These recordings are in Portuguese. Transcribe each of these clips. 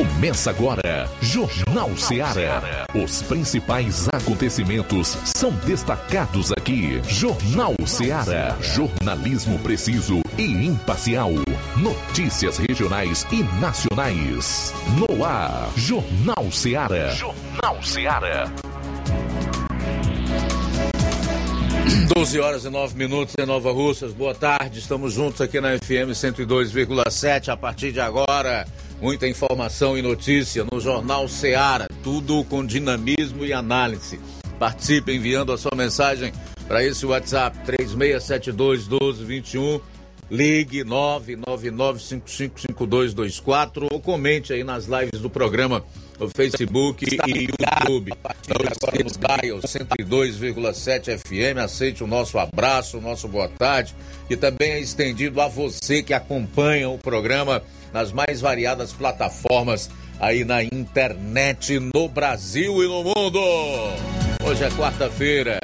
Começa agora, Jornal Ceará. Os principais acontecimentos são destacados aqui. Jornal Ceará. Jornalismo preciso e imparcial. Notícias regionais e nacionais. No ar, Jornal Ceará. Jornal Ceará. 12 horas e 9 minutos em Nova Russas. Boa tarde, estamos juntos aqui na FM 102,7 a partir de agora. Muita informação e notícia no Jornal Seara, tudo com dinamismo e análise. Participe enviando a sua mensagem para esse WhatsApp 3672 1221. Ligue 999555224 ou comente aí nas lives do programa no Facebook e YouTube. Estamos Dial 102,7 FM. Aceite o nosso abraço, o nosso boa tarde, que também é estendido a você que acompanha o programa nas mais variadas plataformas aí na internet no Brasil e no mundo. Hoje é quarta-feira,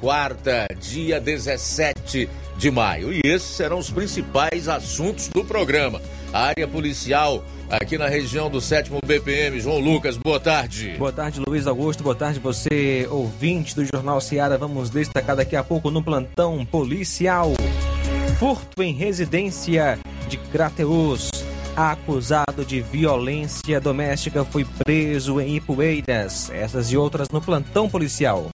quarta, dia 17 de maio. E esses serão os principais assuntos do programa. A área policial aqui na região do 7 BPM. João Lucas, boa tarde. Boa tarde, Luiz Augusto. Boa tarde, você, ouvinte do Jornal Seara. Vamos destacar daqui a pouco no plantão policial. Furto em residência de Crateus. Acusado de violência doméstica foi preso em Ipueiras. Essas e outras no plantão policial.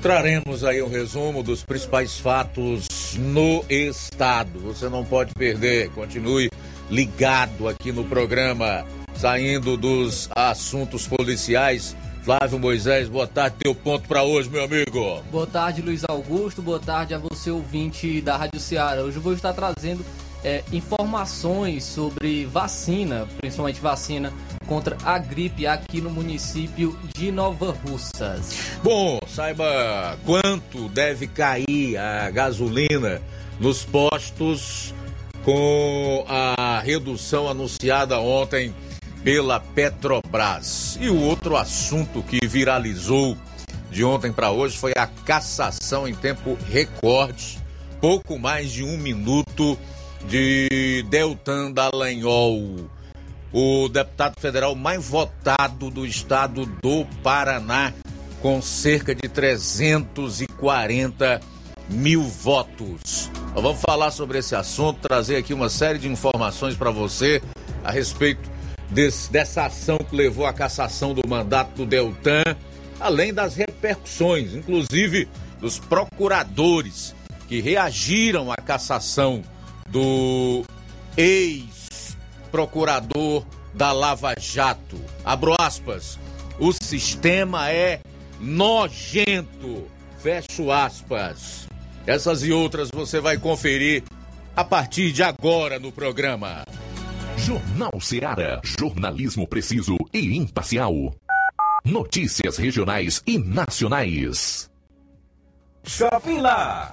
Traremos aí um resumo dos principais fatos no estado. Você não pode perder. Continue ligado aqui no programa, saindo dos assuntos policiais. Flávio Moisés, boa tarde. Teu ponto para hoje, meu amigo. Boa tarde, Luiz Augusto. Boa tarde a você, ouvinte da Rádio Ceará. Hoje eu vou estar trazendo é, informações sobre vacina, principalmente vacina contra a gripe aqui no município de Nova Russas. Bom, saiba quanto deve cair a gasolina nos postos com a redução anunciada ontem pela Petrobras. E o outro assunto que viralizou de ontem para hoje foi a cassação em tempo recorde, pouco mais de um minuto de Deltan Dallagnol, o deputado federal mais votado do estado do Paraná, com cerca de 340 mil votos. Nós vamos falar sobre esse assunto, trazer aqui uma série de informações para você a respeito desse, dessa ação que levou à cassação do mandato do Deltan, além das repercussões, inclusive dos procuradores que reagiram à cassação do ex-procurador da Lava Jato. Abro aspas. O sistema é nojento. Fecho aspas. Essas e outras você vai conferir a partir de agora no programa. Jornal Ceará. Jornalismo preciso e imparcial. Notícias regionais e nacionais. Shopping Lá.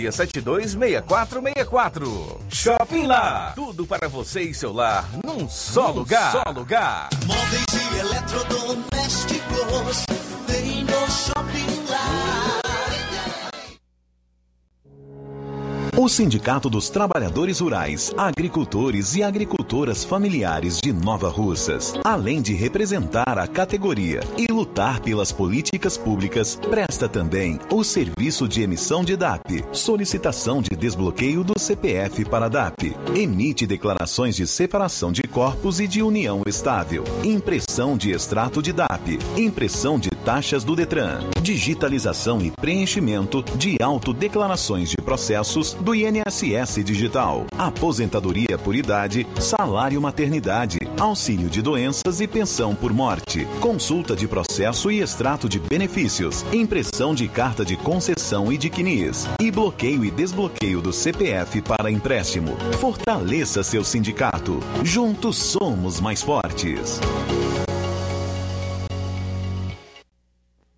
3672 6464. Shopping Lá, tudo para você e seu lar num só num lugar. Só lugar. Móveis e eletrodomésticos, vem no Shopping O Sindicato dos Trabalhadores Rurais, Agricultores e Agricultoras Familiares de Nova Russas, além de representar a categoria e lutar pelas políticas públicas, presta também o serviço de emissão de DAP, solicitação de desbloqueio do CPF para DAP, emite declarações de separação de corpos e de união estável, impressão de extrato de DAP, impressão de taxas do Detran, digitalização e preenchimento de autodeclarações de processos do INSS Digital, aposentadoria por idade, salário maternidade, auxílio de doenças e pensão por morte, consulta de processo e extrato de benefícios, impressão de carta de concessão e de CNIS, e bloqueio e desbloqueio do CPF para empréstimo. Fortaleça seu sindicato. Juntos somos mais fortes.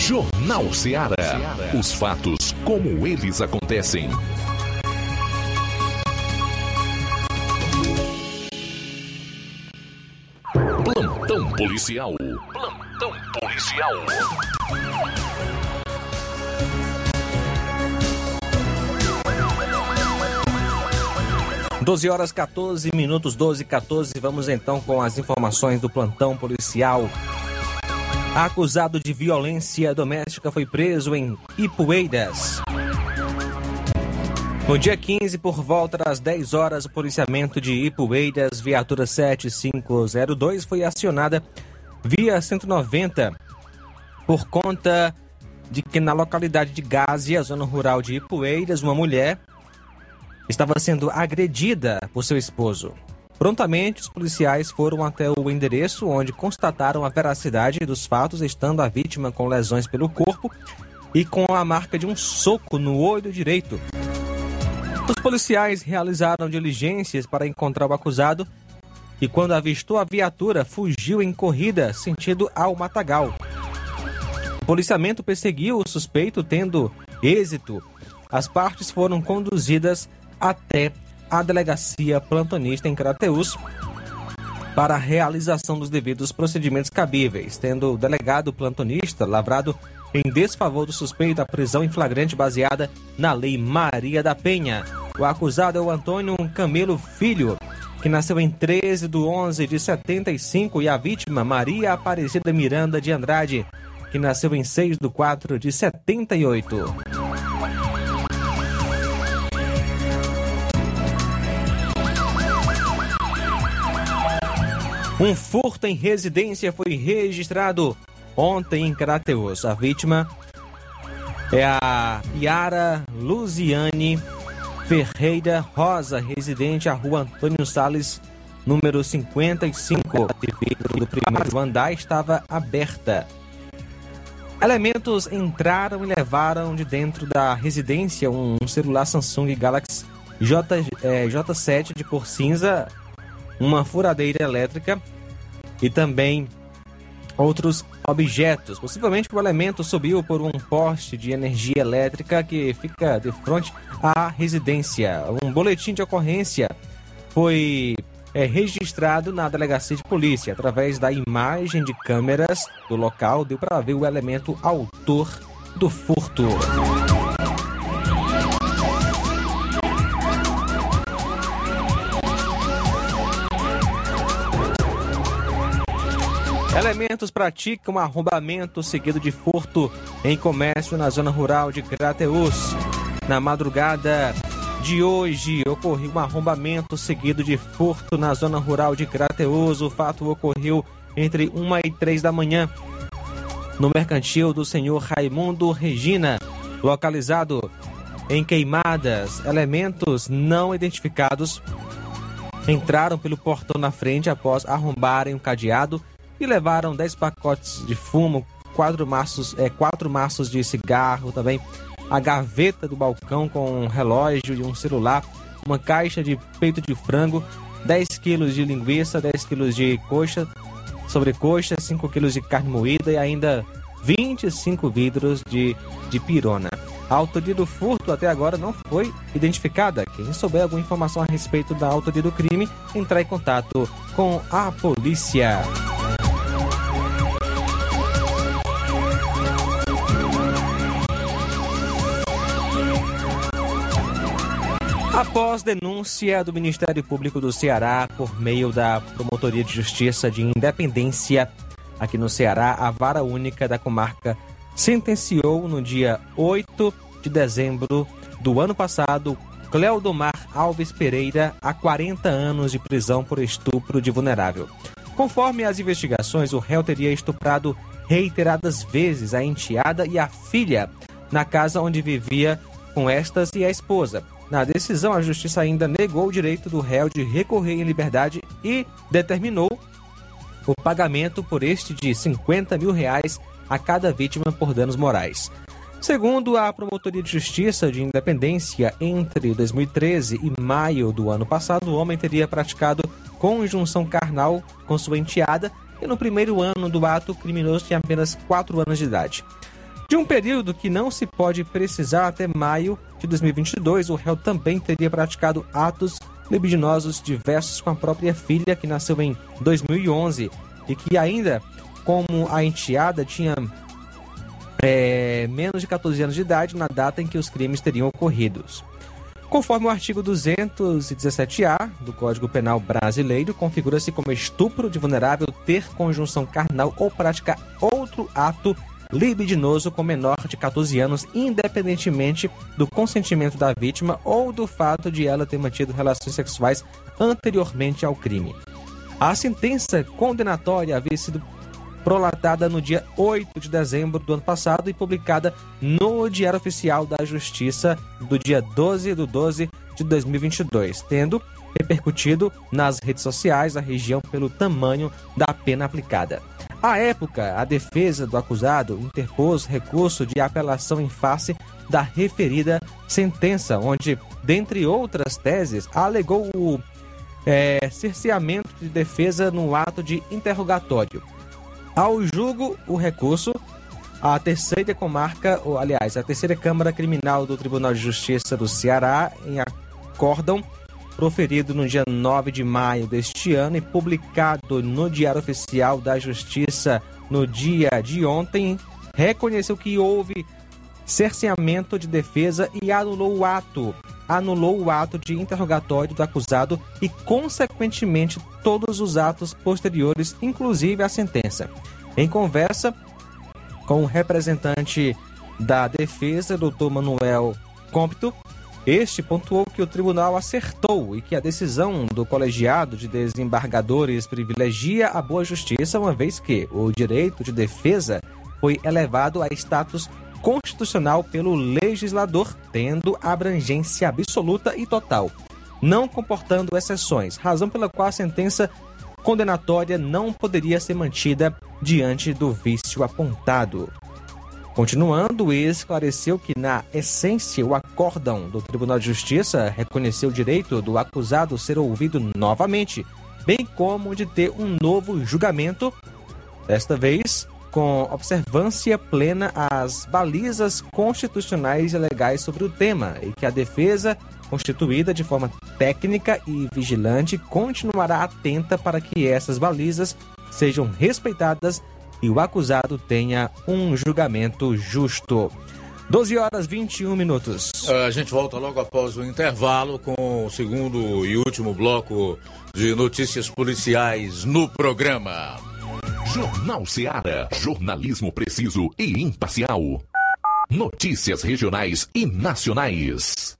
Jornal Ceará. Os fatos como eles acontecem. Plantão policial. Plantão policial. 12 horas 14 minutos, 12 e 14. Vamos então com as informações do plantão policial. Acusado de violência doméstica foi preso em Ipueiras. No dia 15, por volta das 10 horas, o policiamento de Ipueiras, viatura 7502, foi acionada via 190 por conta de que na localidade de Gásia, zona rural de Ipueiras, uma mulher estava sendo agredida por seu esposo. Prontamente, os policiais foram até o endereço onde constataram a veracidade dos fatos, estando a vítima com lesões pelo corpo e com a marca de um soco no olho direito. Os policiais realizaram diligências para encontrar o acusado e, quando avistou a viatura, fugiu em corrida sentido ao Matagal. O policiamento perseguiu o suspeito, tendo êxito. As partes foram conduzidas até a delegacia plantonista em Crateus para a realização dos devidos procedimentos cabíveis, tendo o delegado plantonista lavrado em desfavor do suspeito a prisão em flagrante baseada na Lei Maria da Penha. O acusado é o Antônio Camelo Filho, que nasceu em 13 de 11 de 75, e a vítima, Maria Aparecida Miranda de Andrade, que nasceu em 6 de 4 de 78. Um furto em residência foi registrado ontem em Crateus. A vítima é a Yara Luziane Ferreira Rosa, residente à rua Antônio Sales, número 55. A vidro do primeiro andar estava aberta. Elementos entraram e levaram de dentro da residência um celular Samsung Galaxy J, eh, J7 de cor cinza, uma furadeira elétrica e também outros objetos. Possivelmente o elemento subiu por um poste de energia elétrica que fica de frente à residência. Um boletim de ocorrência foi é, registrado na delegacia de polícia. Através da imagem de câmeras do local, deu para ver o elemento autor do furto. Elementos praticam arrombamento seguido de furto em comércio na zona rural de Crateus. Na madrugada de hoje, ocorreu um arrombamento seguido de furto na zona rural de Crateus. O fato ocorreu entre 1 e 3 da manhã no mercantil do senhor Raimundo Regina, localizado em Queimadas. Elementos não identificados entraram pelo portão na frente após arrombarem o cadeado e levaram 10 pacotes de fumo, quatro maços, é, quatro maços de cigarro também, a gaveta do balcão com um relógio e um celular, uma caixa de peito de frango, 10 quilos de linguiça, 10 quilos de coxa, sobrecoxa, 5 quilos de carne moída e ainda 25 vidros de, de pirona. A autoria do furto até agora não foi identificada. Quem souber alguma informação a respeito da autoria do crime, entrar em contato com a polícia. Após denúncia do Ministério Público do Ceará por meio da Promotoria de Justiça de Independência aqui no Ceará, a Vara Única da Comarca sentenciou no dia 8 de dezembro do ano passado Cleodomar Alves Pereira a 40 anos de prisão por estupro de vulnerável. Conforme as investigações, o réu teria estuprado reiteradas vezes a enteada e a filha na casa onde vivia com estas e a esposa. Na decisão, a justiça ainda negou o direito do réu de recorrer em liberdade e determinou o pagamento por este de 50 mil reais a cada vítima por danos morais. Segundo a Promotoria de Justiça de Independência, entre 2013 e maio do ano passado, o homem teria praticado conjunção carnal com sua enteada e no primeiro ano do ato, o criminoso tinha apenas 4 anos de idade. De um período que não se pode precisar até maio de 2022, o réu também teria praticado atos libidinosos diversos com a própria filha, que nasceu em 2011 e que ainda, como a enteada, tinha é, menos de 14 anos de idade na data em que os crimes teriam ocorrido. Conforme o artigo 217-A do Código Penal Brasileiro, configura-se como estupro de vulnerável ter conjunção carnal ou praticar outro ato libidinoso com menor de 14 anos, independentemente do consentimento da vítima ou do fato de ela ter mantido relações sexuais anteriormente ao crime. A sentença condenatória havia sido prolatada no dia 8 de dezembro do ano passado e publicada no Diário Oficial da Justiça do dia 12 de 12 de 2022, tendo repercutido nas redes sociais da região pelo tamanho da pena aplicada. À época, a defesa do acusado interpôs recurso de apelação em face da referida sentença, onde, dentre outras teses, alegou o é, cerceamento de defesa no ato de interrogatório. Ao julgo, o recurso, a terceira comarca, ou, aliás, a terceira Câmara Criminal do Tribunal de Justiça do Ceará, em acórdão proferido no dia 9 de maio deste ano e publicado no Diário Oficial da Justiça no dia de ontem, reconheceu que houve cerceamento de defesa e anulou o ato, anulou o ato de interrogatório do acusado e, consequentemente, todos os atos posteriores, inclusive a sentença. Em conversa com o representante da defesa, doutor Manuel Compto, este pontuou que o tribunal acertou e que a decisão do colegiado de desembargadores privilegia a boa justiça, uma vez que o direito de defesa foi elevado a status constitucional pelo legislador, tendo abrangência absoluta e total, não comportando exceções, razão pela qual a sentença condenatória não poderia ser mantida diante do vício apontado. Continuando, esclareceu que, na essência, o acórdão do Tribunal de Justiça reconheceu o direito do acusado ser ouvido novamente, bem como de ter um novo julgamento, desta vez com observância plena às balizas constitucionais e legais sobre o tema e que a defesa, constituída de forma técnica e vigilante, continuará atenta para que essas balizas sejam respeitadas e o acusado tenha um julgamento justo. 12 horas 21 minutos. A gente volta logo após o intervalo com o segundo e último bloco de notícias policiais no programa. Jornal Seara. Jornalismo preciso e imparcial. Notícias regionais e nacionais.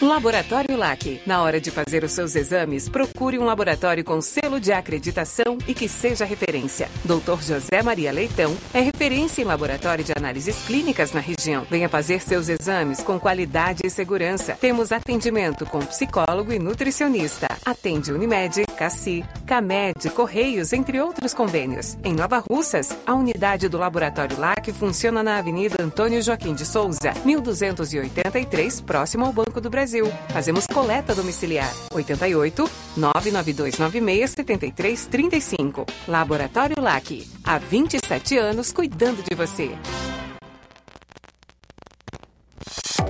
Laboratório LAC. Na hora de fazer os seus exames, procure um laboratório com selo de acreditação e que seja referência. Dr. José Maria Leitão é referência em laboratório de análises clínicas na região. Venha fazer seus exames com qualidade e segurança. Temos atendimento com psicólogo e nutricionista. Atende Unimed, Cassi, Camed, Correios, entre outros convênios. Em Nova Russas, a unidade do Laboratório LAC funciona na Avenida Antônio Joaquim de Souza, 1283, próximo ao Banco do Brasil. Fazemos coleta domiciliar. 88 99296 7335. Laboratório LAC. Há 27 anos cuidando de você.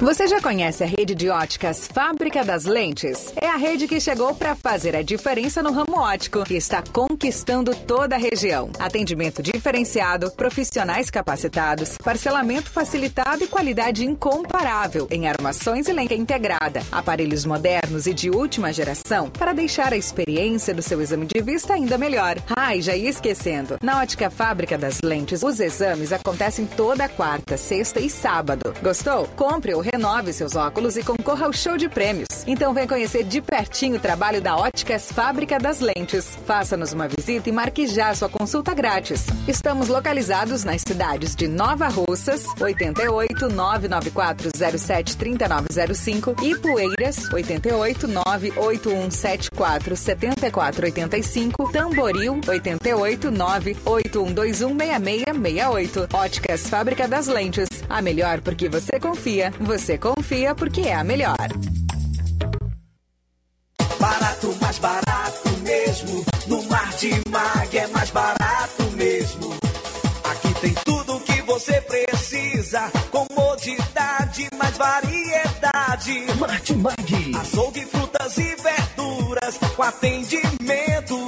Você já conhece a rede de óticas Fábrica das Lentes? É a rede que chegou para fazer a diferença no ramo óptico e está conquistando toda a região. Atendimento diferenciado, profissionais capacitados, parcelamento facilitado e qualidade incomparável em armações e lente integrada. Aparelhos modernos e de última geração para deixar a experiência do seu exame de vista ainda melhor. Ai, já ia esquecendo. Na ótica Fábrica das Lentes, os exames acontecem toda quarta, sexta e sábado. Gostou? Compre ou renove seus óculos e concorra ao show de prêmios. Então vem conhecer de pertinho o trabalho da Óticas Fábrica das Lentes. Faça-nos uma visita e marque já sua consulta grátis. Estamos localizados nas cidades de Nova Russas, 88 994 07 3905 e Poeiras, 88 98174 7485, Tamboril, 88 98121 6668. Óticas Fábrica das Lentes. A melhor porque você confia. Você confia porque é a melhor. Barato, mais barato mesmo. No Martimag é mais barato mesmo. Aqui tem tudo o que você precisa. Comodidade, mais variedade. Martimag. Açougue, frutas e verduras. Com atendimento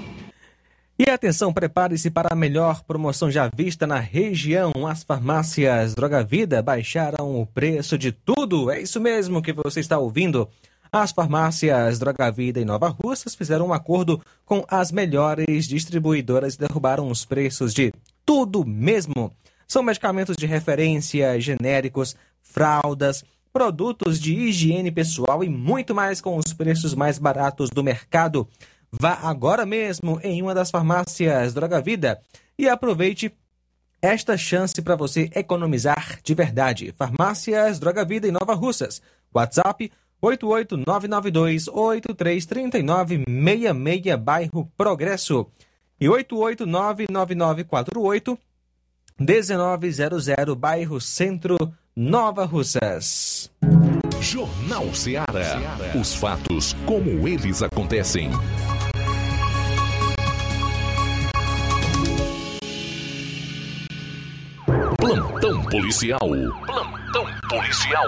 E atenção, prepare-se para a melhor promoção já vista na região. As farmácias Droga Vida baixaram o preço de tudo. É isso mesmo que você está ouvindo. As farmácias Droga Vida e Nova Russas fizeram um acordo com as melhores distribuidoras e derrubaram os preços de tudo mesmo. São medicamentos de referência, genéricos, fraldas, produtos de higiene pessoal e muito mais com os preços mais baratos do mercado. Vá agora mesmo em uma das farmácias Droga Vida e aproveite esta chance para você economizar de verdade. Farmácias Droga Vida em Nova Russas. WhatsApp 88992833966, bairro Progresso. E 8899948 1900, bairro Centro, Nova Russas. Jornal Ceará. Os fatos como eles acontecem. Plantão policial. Plantão policial.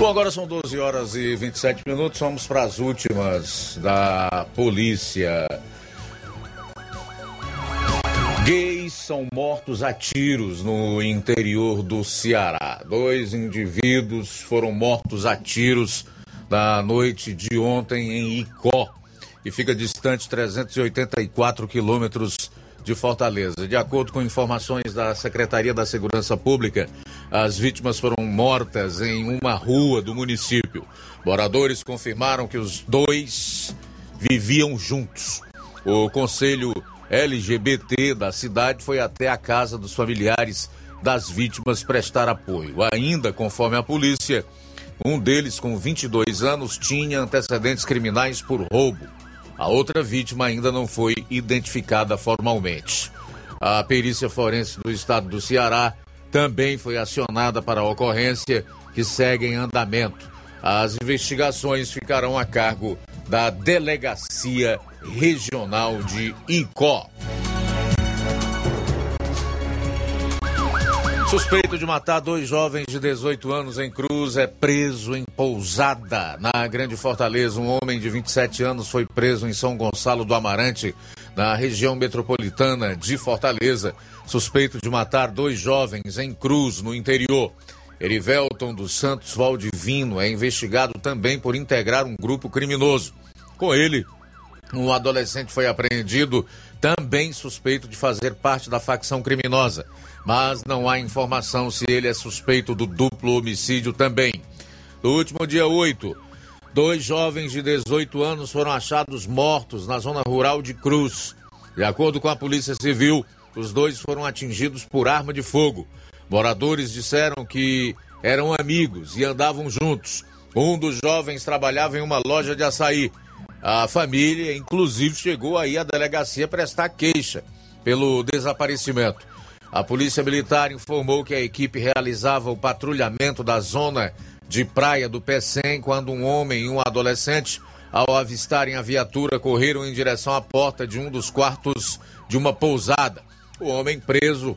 Bom, agora são 12 horas e 27 minutos. Vamos para as últimas da polícia. Gays são mortos a tiros no interior do Ceará. Dois indivíduos foram mortos a tiros na noite de ontem em Icó, que fica distante 384 quilômetros de Fortaleza. De acordo com informações da Secretaria da Segurança Pública, as vítimas foram mortas em uma rua do município. Moradores confirmaram que os dois viviam juntos. O Conselho LGBT da cidade foi até a casa dos familiares das vítimas prestar apoio. Ainda, conforme a polícia, um deles, com 22 anos, tinha antecedentes criminais por roubo. A outra vítima ainda não foi identificada formalmente. A perícia forense do estado do Ceará também foi acionada para a ocorrência, que segue em andamento. As investigações ficarão a cargo da Delegacia Regional de Icó. Suspeito de matar dois jovens de 18 anos em Cruz é preso em Pousada, na Grande Fortaleza. Um homem de 27 anos foi preso em São Gonçalo do Amarante, na região metropolitana de Fortaleza. Suspeito de matar dois jovens em Cruz, no interior. Erivelton dos Santos Valdivino é investigado também por integrar um grupo criminoso. Com ele, um adolescente foi apreendido, também suspeito de fazer parte da facção criminosa, mas não há informação se ele é suspeito do duplo homicídio também. No último dia 8, dois jovens de 18 anos foram achados mortos na zona rural de Cruz. De acordo com a Polícia Civil, os dois foram atingidos por arma de fogo. Moradores disseram que eram amigos e andavam juntos. Um dos jovens trabalhava em uma loja de açaí. A família, inclusive, chegou aí à delegacia prestar queixa pelo desaparecimento. A Polícia Militar informou que a equipe realizava o patrulhamento da zona de praia do Pecém quando um homem e um adolescente, ao avistarem a viatura, correram em direção à porta de um dos quartos de uma pousada. O homem preso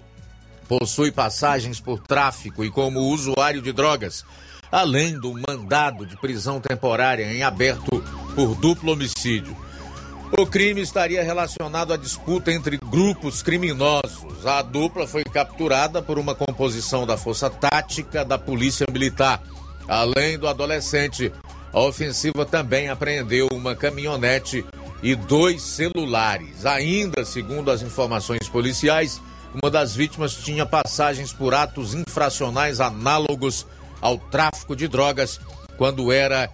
possui passagens por tráfico e como usuário de drogas. Além do mandado de prisão temporária em aberto por duplo homicídio. O crime estaria relacionado à disputa entre grupos criminosos. A dupla foi capturada por uma composição da Força Tática da Polícia Militar. Além do adolescente, a ofensiva também apreendeu uma caminhonete e dois celulares. Ainda, segundo as informações policiais, uma das vítimas tinha passagens por atos infracionais análogos ao tráfico de drogas quando era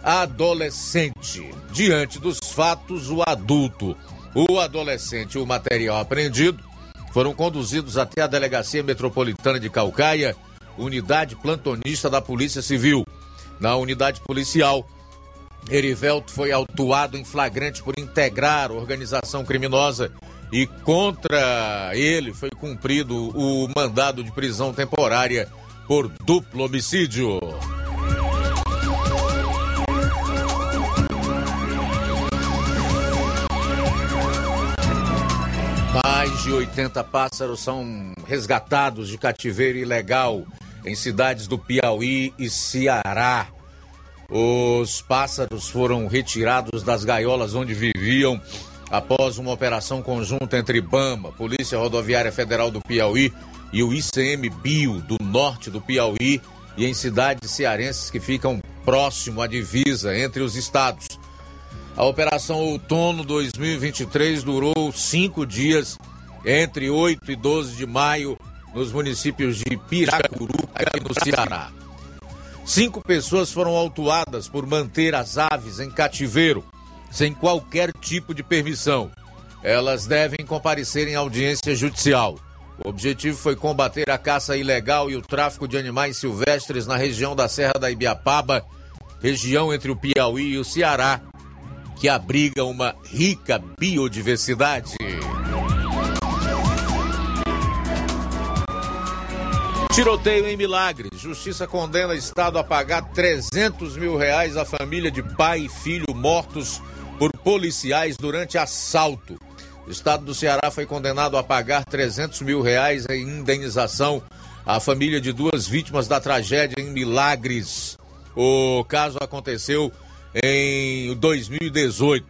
adolescente. Diante dos fatos, o adulto, o adolescente e o material apreendido foram conduzidos até a Delegacia Metropolitana de Calcaia, unidade plantonista da Polícia Civil. Na unidade policial, Erivelto foi autuado em flagrante por integrar organização criminosa e contra ele foi cumprido o mandado de prisão temporária por duplo homicídio. Mais de 80 pássaros são resgatados de cativeiro ilegal em cidades do Piauí e Ceará. Os pássaros foram retirados das gaiolas onde viviam após uma operação conjunta entre Bama, Polícia Rodoviária Federal do Piauí e o ICMBio do norte do Piauí e em cidades cearenses que ficam próximo à divisa entre os estados. A Operação Outono 2023 durou cinco dias, entre 8 e 12 de maio, nos municípios de Piracuruca e no Ceará. Cinco pessoas foram autuadas por manter as aves em cativeiro, sem qualquer tipo de permissão. Elas devem comparecer em audiência judicial. O objetivo foi combater a caça ilegal e o tráfico de animais silvestres na região da Serra da Ibiapaba, região entre o Piauí e o Ceará, que abriga uma rica biodiversidade. Tiroteio em Milagres. Justiça condena Estado a pagar 300 mil reais à família de pai e filho mortos por policiais durante assalto. O Estado do Ceará foi condenado a pagar 300 mil reais em indenização à família de duas vítimas da tragédia em Milagres. O caso aconteceu em 2018,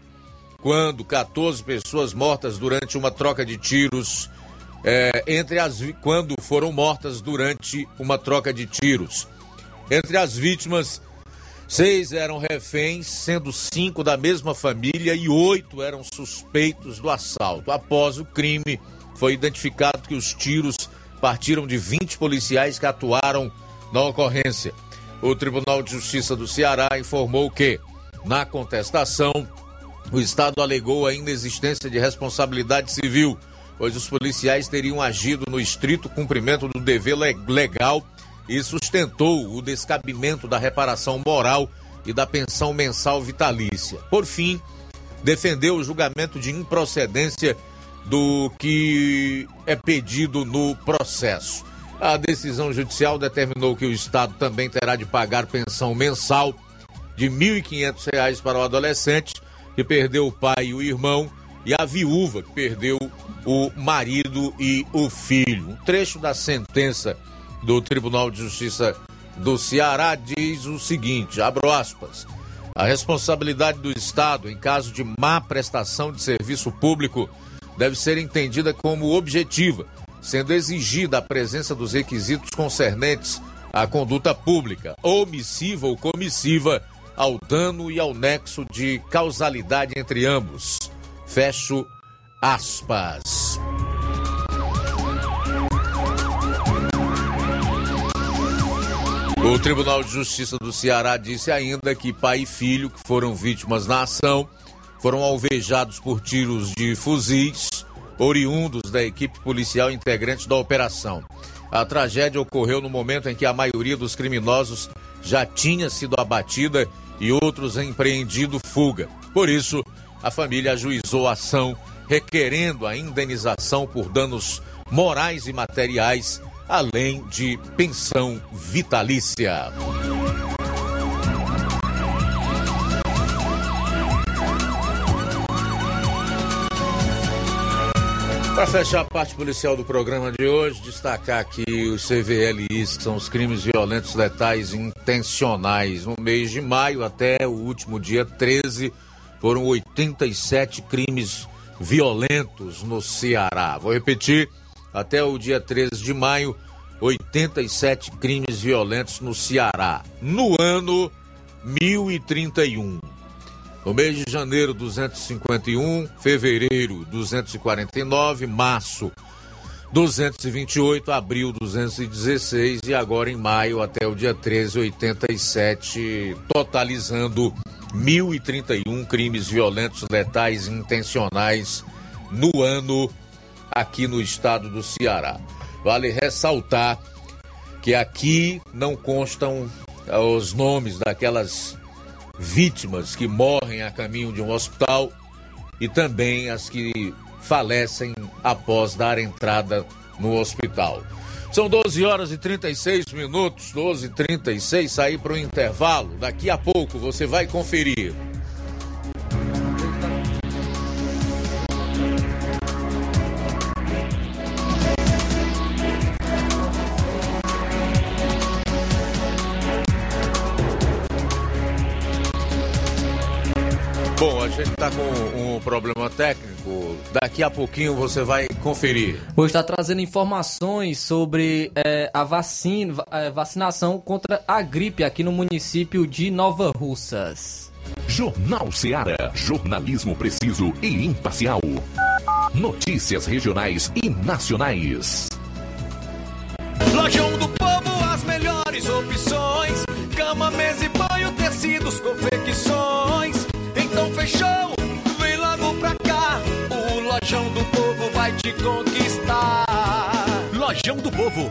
quando 14 pessoas mortas durante uma troca de tiros é, entre as quando foram mortas durante uma troca de tiros. Entre as vítimas, seis eram reféns, sendo cinco da mesma família e oito eram suspeitos do assalto. Após o crime, foi identificado que os tiros partiram de 20 policiais que atuaram na ocorrência. O Tribunal de Justiça do Ceará informou que, na contestação, o Estado alegou a inexistência de responsabilidade civil pois os policiais teriam agido no estrito cumprimento do dever legal e sustentou o descabimento da reparação moral e da pensão mensal vitalícia. Por fim, defendeu o julgamento de improcedência do que é pedido no processo. A decisão judicial determinou que o Estado também terá de pagar pensão mensal de R$ 1.500 para o adolescente que perdeu o pai e o irmão e a viúva que perdeu o marido e o filho. Um trecho da sentença do Tribunal de Justiça do Ceará diz o seguinte: abro aspas. A responsabilidade do Estado em caso de má prestação de serviço público deve ser entendida como objetiva, sendo exigida a presença dos requisitos concernentes à conduta pública, omissiva ou comissiva, ao dano e ao nexo de causalidade entre ambos. Fecho aspas. O Tribunal de Justiça do Ceará disse ainda que pai e filho que foram vítimas na ação foram alvejados por tiros de fuzis oriundos da equipe policial integrante da operação. A tragédia ocorreu no momento em que a maioria dos criminosos já tinha sido abatida e outros empreendido fuga. Por isso, a família ajuizou a ação requerendo a indenização por danos morais e materiais, além de pensão vitalícia. Para fechar a parte policial do programa de hoje, destacar aqui os CVLIs, que são os crimes violentos letais intencionais. No mês de maio até o último dia 13, foram 87 crimes violentos no Ceará. Vou repetir, até o dia 13 de maio, 87 crimes violentos no Ceará. No ano, 1031. No mês de janeiro, 251, fevereiro, 249, março, 228, abril, 216 e agora em maio até o dia 13, 87, totalizando 1.031 crimes violentos, letais intencionais no ano aqui no estado do Ceará. Vale ressaltar que aqui não constam os nomes daquelas vítimas que morrem a caminho de um hospital e também as que falecem após dar entrada no hospital. São 12 horas e 36 minutos, 12 e 36 sair para o intervalo. Daqui a pouco você vai conferir. Gente está com um problema técnico. Daqui a pouquinho você vai conferir. Vou estar trazendo informações sobre é, a vacina, a vacinação contra a gripe aqui no município de Nova Russas. Jornal Ceará, jornalismo preciso e imparcial. Notícias regionais e nacionais. Lojão do Povo, as melhores opções: cama, mesa e banho, tecidos, confecções. Vem logo pra cá. O Lojão do Povo vai te conquistar. Lojão do Povo,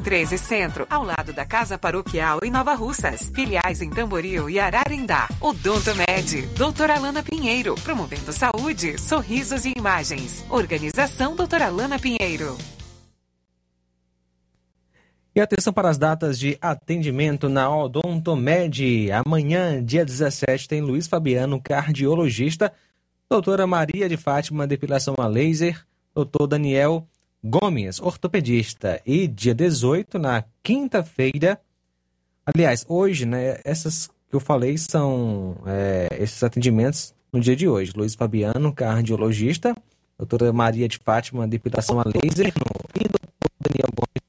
1213 Centro, ao lado da Casa Paroquial em Nova Russas. Filiais em Tamboril e Ararindá. Odonto Med, doutora Alana Pinheiro, promovendo saúde, sorrisos e imagens. Organização doutora Alana Pinheiro. E atenção para as datas de atendimento na Odontomed. Amanhã, dia 17, tem Luiz Fabiano, cardiologista, doutora Maria de Fátima, depilação a laser, doutor Daniel Gomes, ortopedista. E dia 18, na quinta-feira, aliás, hoje, né, essas que eu falei são é, esses atendimentos no dia de hoje. Luiz Fabiano, cardiologista, doutora Maria de Fátima, depilação a laser, e doutor Daniel Gomes,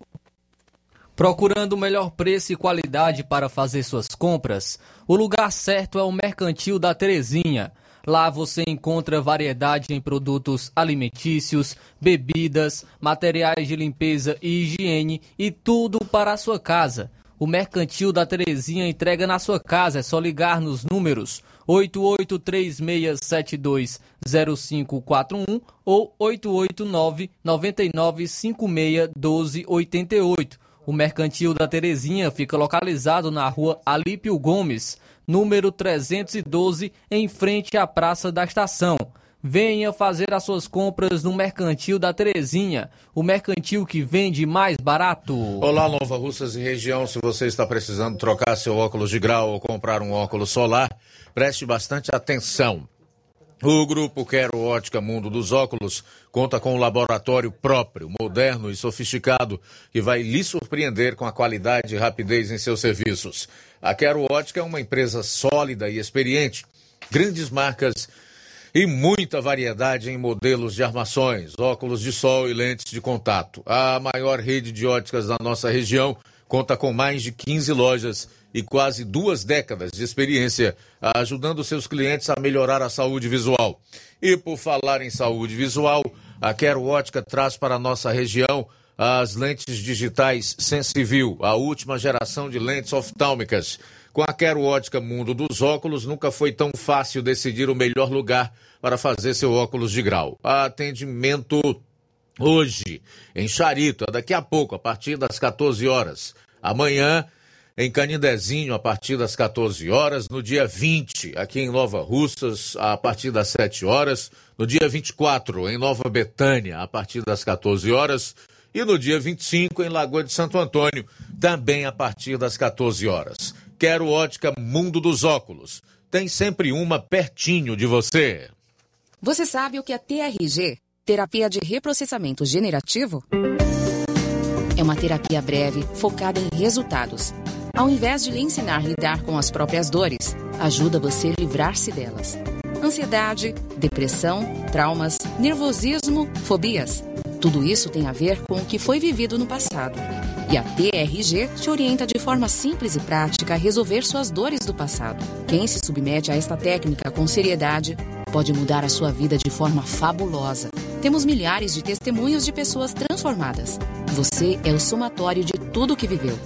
Procurando o melhor preço e qualidade para fazer suas compras? O lugar certo é o Mercantil da Terezinha. Lá você encontra variedade em produtos alimentícios, bebidas, materiais de limpeza e higiene e tudo para a sua casa. O Mercantil da Terezinha entrega na sua casa, é só ligar nos números 8836720541 ou 889 9956 1288. O Mercantil da Terezinha fica localizado na rua Alípio Gomes, número 312, em frente à Praça da Estação. Venha fazer as suas compras no Mercantil da Terezinha, o mercantil que vende mais barato. Olá, Nova Russas e região. Se você está precisando trocar seu óculos de grau ou comprar um óculos solar, preste bastante atenção. O grupo Quero Ótica Mundo dos Óculos conta com um laboratório próprio, moderno e sofisticado, que vai lhe surpreender com a qualidade e rapidez em seus serviços. A Quero Ótica é uma empresa sólida e experiente. Grandes marcas e muita variedade em modelos de armações, óculos de sol e lentes de contato. A maior rede de óticas da nossa região conta com mais de 15 lojas e quase duas décadas de experiência, ajudando seus clientes a melhorar a saúde visual. E por falar em saúde visual, a Quero Ótica traz para a nossa região as lentes digitais Sensiview, a última geração de lentes oftálmicas. Com a Quero Ótica Mundo dos Óculos, nunca foi tão fácil decidir o melhor lugar para fazer seu óculos de grau. Atendimento hoje em Charito, daqui a pouco, a partir das 14 horas. Amanhã, em Canindezinho, a partir das 14 horas. No dia 20, aqui em Nova Russas, a partir das 7 horas. No dia 24, em Nova Betânia, a partir das 14 horas. E no dia 25, em Lagoa de Santo Antônio, também a partir das 14 horas. Quero ótica Mundo dos Óculos. Tem sempre uma pertinho de você. Você sabe o que é TRG? Terapia de reprocessamento generativo? É uma terapia breve, focada em resultados. Ao invés de lhe ensinar a lidar com as próprias dores, ajuda você a livrar-se delas. Ansiedade, depressão, traumas, nervosismo, fobias. Tudo isso tem a ver com o que foi vivido no passado. E a TRG te orienta de forma simples e prática a resolver suas dores do passado. Quem se submete a esta técnica com seriedade pode mudar a sua vida de forma fabulosa. Temos milhares de testemunhos de pessoas transformadas. Você é o somatório de tudo o que viveu.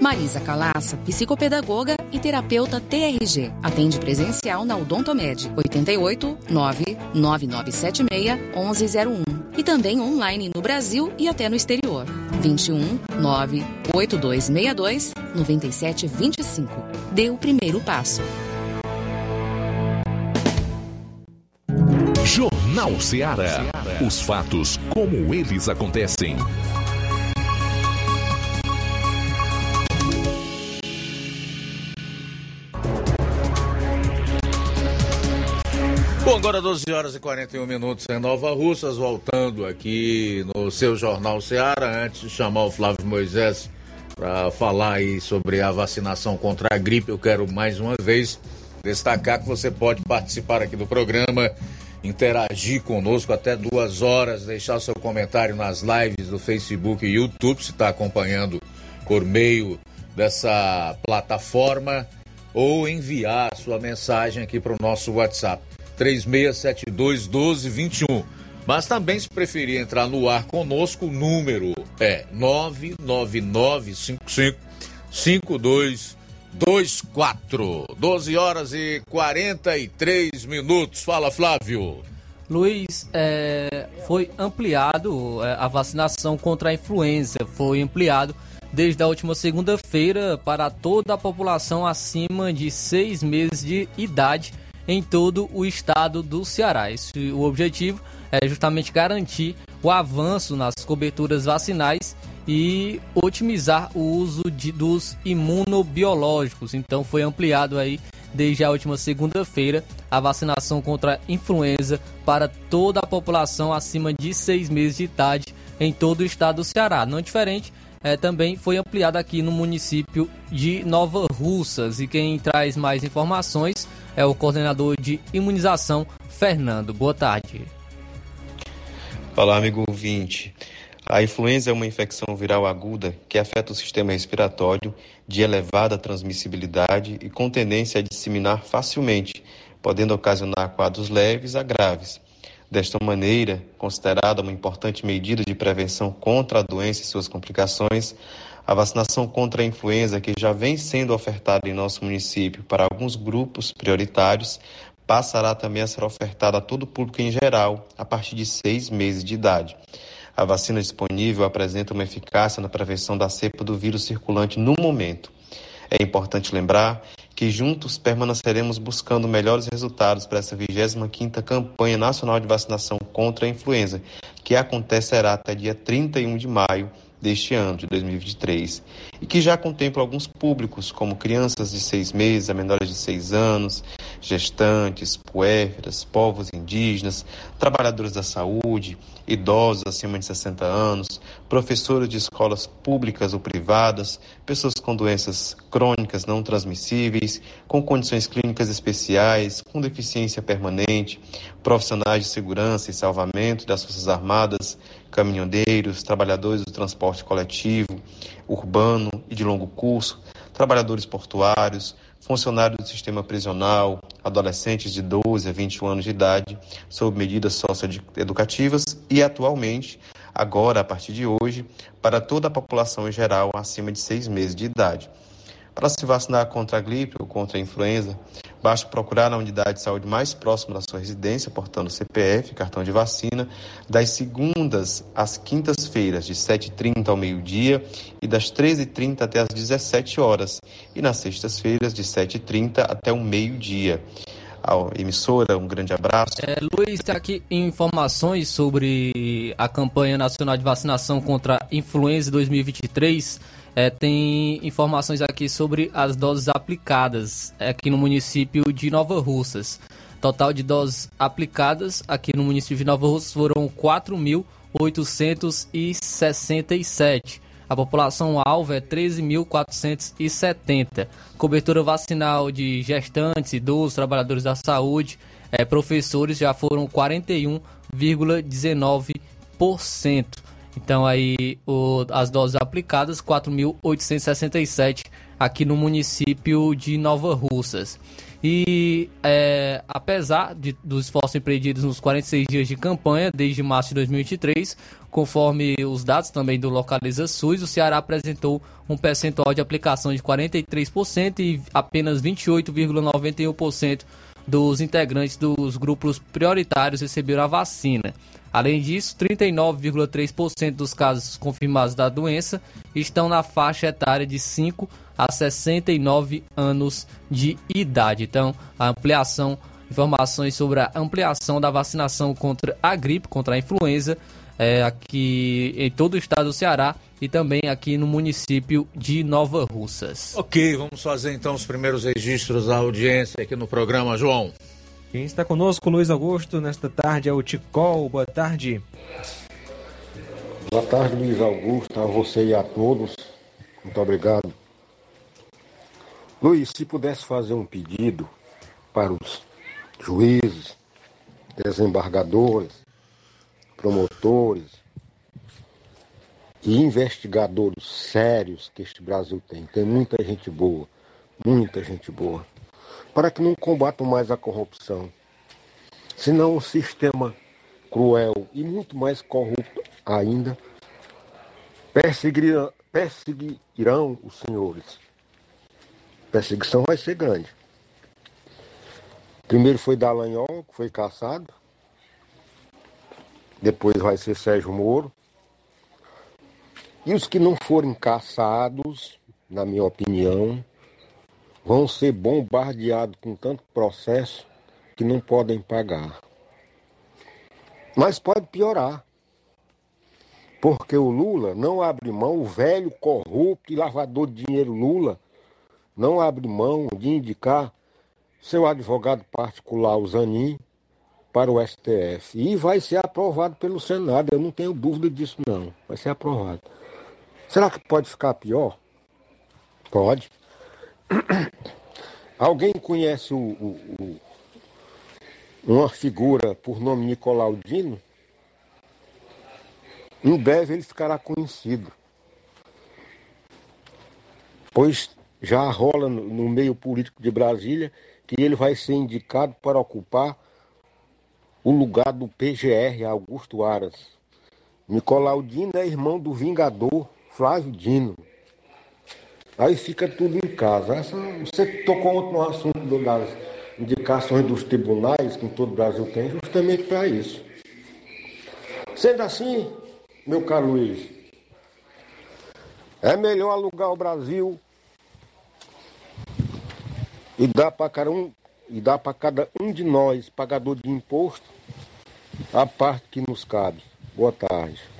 Marisa Calaça, psicopedagoga e terapeuta TRG. Atende presencial na Odontomed 88 99976 1101 e também online no Brasil e até no exterior. 21 98262 9725. Dê o primeiro passo. Jornal Ceará. Os fatos como eles acontecem. Bom, agora 12 horas e 41 minutos em Nova Russas, voltando aqui no seu Jornal Seara, antes de chamar o Flávio Moisés para falar aí sobre a vacinação contra a gripe, eu quero mais uma vez destacar que você pode participar aqui do programa, interagir conosco até duas horas, deixar seu comentário nas lives do Facebook e YouTube, se está acompanhando por meio dessa plataforma, ou enviar sua mensagem aqui para o nosso WhatsApp. 3672 1221. Mas também, se preferir entrar no ar conosco, o número é 99955 5224. 12 horas e 43 minutos. Fala, Flávio. Luiz, é, foi ampliado é, a vacinação contra a influenza. Foi ampliado desde a última segunda-feira para toda a população acima de seis meses de idade em todo o estado do Ceará. Esse, o objetivo é justamente garantir o avanço nas coberturas vacinais e otimizar o uso de, dos imunobiológicos. Então foi ampliado aí desde a última segunda-feira a vacinação contra a influenza para toda a população acima de seis meses de idade em todo o estado do Ceará. Não diferente é, também foi ampliada aqui no município de Nova Russas. E quem traz mais informações é o coordenador de imunização, Fernando. Boa tarde. Olá, amigo ouvinte. A influenza é uma infecção viral aguda que afeta o sistema respiratório de elevada transmissibilidade e com tendência a disseminar facilmente, podendo ocasionar quadros leves a graves. Desta maneira, considerada uma importante medida de prevenção contra a doença e suas complicações, a vacinação contra a influenza, que já vem sendo ofertada em nosso município para alguns grupos prioritários, passará também a ser ofertada a todo o público em geral, a partir de seis meses de idade. A vacina disponível apresenta uma eficácia na prevenção da cepa do vírus circulante no momento. É importante lembrar que juntos permaneceremos buscando melhores resultados para essa 25ª campanha nacional de vacinação contra a influenza, que acontecerá até dia 31 de maio deste ano de 2023 e que já contempla alguns públicos, como crianças de seis meses a menores de seis anos, gestantes, puérperas, povos indígenas, trabalhadores da saúde, idosos acima de 60 anos, professores de escolas públicas ou privadas, pessoas com doenças crônicas não transmissíveis, com condições clínicas especiais, com deficiência permanente, profissionais de segurança e salvamento das Forças Armadas, caminhoneiros, trabalhadores do transporte coletivo, urbano e de longo curso, trabalhadores portuários, funcionários do sistema prisional, adolescentes de 12 a 21 anos de idade, sob medidas socioeducativas e, atualmente, agora, a partir de hoje, para toda a população em geral acima de seis meses de idade. Para se vacinar contra a gripe ou contra a influenza, basta procurar na unidade de saúde mais próxima da sua residência, portando CPF, cartão de vacina, das segundas às quintas-feiras, de 7h30 ao meio-dia e das 13h30 até as 17 horas, e nas sextas-feiras, de 7h30 até o meio-dia. A emissora, um grande abraço. É, Luiz, tem aqui informações sobre a campanha nacional de vacinação contra a influenza 2023 é, tem informações aqui sobre as doses aplicadas aqui no município de Nova Russas. Total de doses aplicadas aqui no município de Nova Russas foram 4.867. A população alvo é 13.470. Cobertura vacinal de gestantes, idosos, trabalhadores da saúde, é, professores já foram 41,19%. Então aí o, as doses aplicadas 4.867 aqui no município de Nova Russas. E é, apesar de, dos esforços empreendidos nos 46 dias de campanha, desde março de 2023, conforme os dados também do Localiza SUS, o Ceará apresentou um percentual de aplicação de 43% e apenas 28,91% dos integrantes dos grupos prioritários receberam a vacina. Além disso, 39,3% dos casos confirmados da doença estão na faixa etária de 5 a 69 anos de idade. Então, a ampliação, informações sobre a ampliação da vacinação contra a gripe, contra a influenza, é, aqui em todo o estado do Ceará e também aqui no município de Nova Russas. Ok, vamos fazer então os primeiros registros da audiência aqui no programa, João. Quem está conosco, Luiz Augusto, nesta tarde é o Ticol. Boa tarde. Boa tarde, Luiz Augusto, a você e a todos. Muito obrigado. Luiz, se pudesse fazer um pedido para os juízes, desembargadores, promotores e investigadores sérios que este Brasil tem. Tem muita gente boa, muita gente boa para que não combatam mais a corrupção. Senão um sistema cruel e muito mais corrupto ainda perseguirão, os senhores. A perseguição vai ser grande. Primeiro foi Dallagnol, que foi caçado. Depois vai ser Sérgio Moro. E os que não forem caçados, na minha opinião, vão ser bombardeados com tanto processo que não podem pagar. Mas pode piorar. Porque o Lula não abre mão, o velho corrupto e lavador de dinheiro Lula não abre mão de indicar seu advogado particular, o Zanin, para o STF. E vai ser aprovado pelo Senado, eu não tenho dúvida disso não. Vai ser aprovado. Será que pode ficar pior? Pode. Alguém conhece o, o, o, uma figura por nome Nicolau Dino? Em breve ele ficará conhecido. Pois já rola no, no meio político de Brasília que ele vai ser indicado para ocupar o lugar do PGR, Augusto Aras. Nicolau Dino é irmão do Vingador Flávio Dino. Aí fica tudo em casa. Essa, você tocou outro no assunto das indicações dos tribunais, que todo o Brasil tem, justamente para isso. Sendo assim, meu caro Luiz, é melhor alugar o Brasil e dar para cada um e dar para cada um de nós, pagador de imposto, a parte que nos cabe. Boa tarde.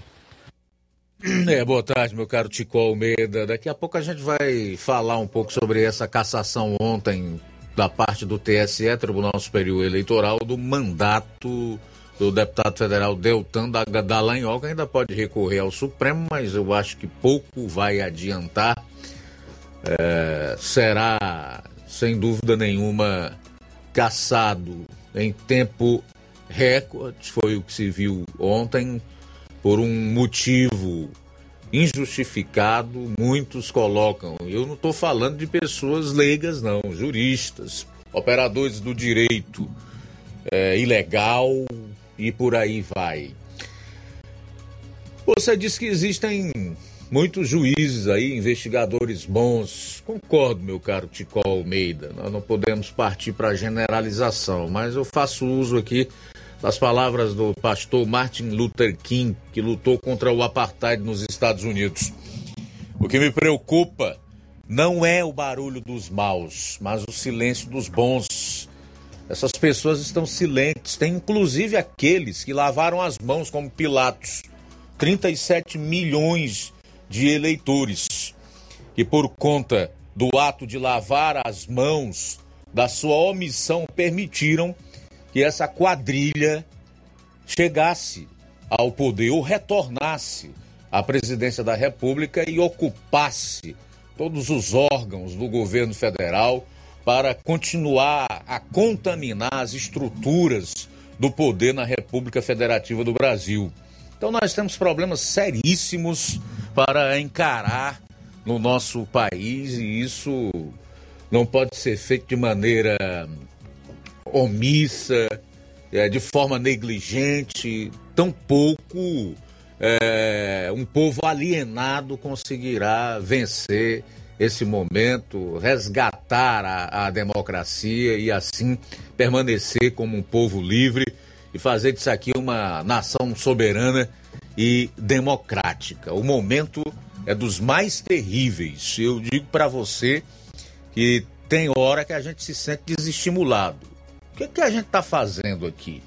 É, boa tarde, meu caro Tico Almeida. Daqui a pouco a gente vai falar um pouco sobre essa cassação ontem da parte do TSE, Tribunal Superior Eleitoral, do mandato do deputado federal Deltan da Dallagnol, que ainda pode recorrer ao Supremo, mas eu acho que pouco vai adiantar. É, será, sem dúvida nenhuma, caçado em tempo recorde, foi o que se viu ontem, por um motivo injustificado, muitos colocam. Eu não estou falando de pessoas leigas, não, juristas, operadores do direito é, ilegal e por aí vai. Você diz que existem muitos juízes aí, investigadores bons. Concordo, meu caro Tico Almeida. Nós não podemos partir para generalização, mas eu faço uso aqui das palavras do pastor Martin Luther King, que lutou contra o apartheid nos Estados Unidos. O que me preocupa não é o barulho dos maus, mas o silêncio dos bons. Essas pessoas estão silentes. Tem inclusive aqueles que lavaram as mãos como Pilatos. 37 milhões de eleitores que por conta do ato de lavar as mãos da sua omissão permitiram que essa quadrilha chegasse ao poder ou retornasse à presidência da República e ocupasse todos os órgãos do governo federal para continuar a contaminar as estruturas do poder na República Federativa do Brasil. Então nós temos problemas seríssimos para encarar no nosso país e isso não pode ser feito de maneira omissa, é, de forma negligente, tampouco é, um povo alienado conseguirá vencer esse momento, resgatar a, a, democracia e assim permanecer como um povo livre e fazer disso aqui uma nação soberana e democrática. O momento é dos mais terríveis. Eu digo para você que tem hora que a gente se sente desestimulado que, que a gente está fazendo aqui?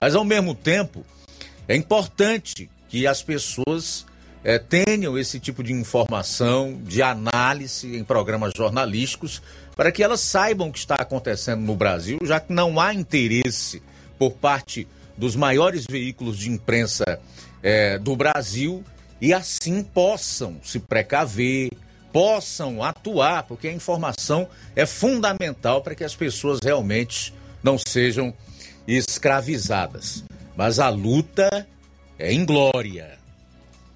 Mas, ao mesmo tempo, é importante que as pessoas é, tenham esse tipo de informação, de análise em programas jornalísticos, para que elas saibam o que está acontecendo no Brasil, já que não há interesse por parte dos maiores veículos de imprensa é, do Brasil e assim possam se precaver, possam atuar, porque a informação é fundamental para que as pessoas realmente não sejam escravizadas. Mas a luta é inglória.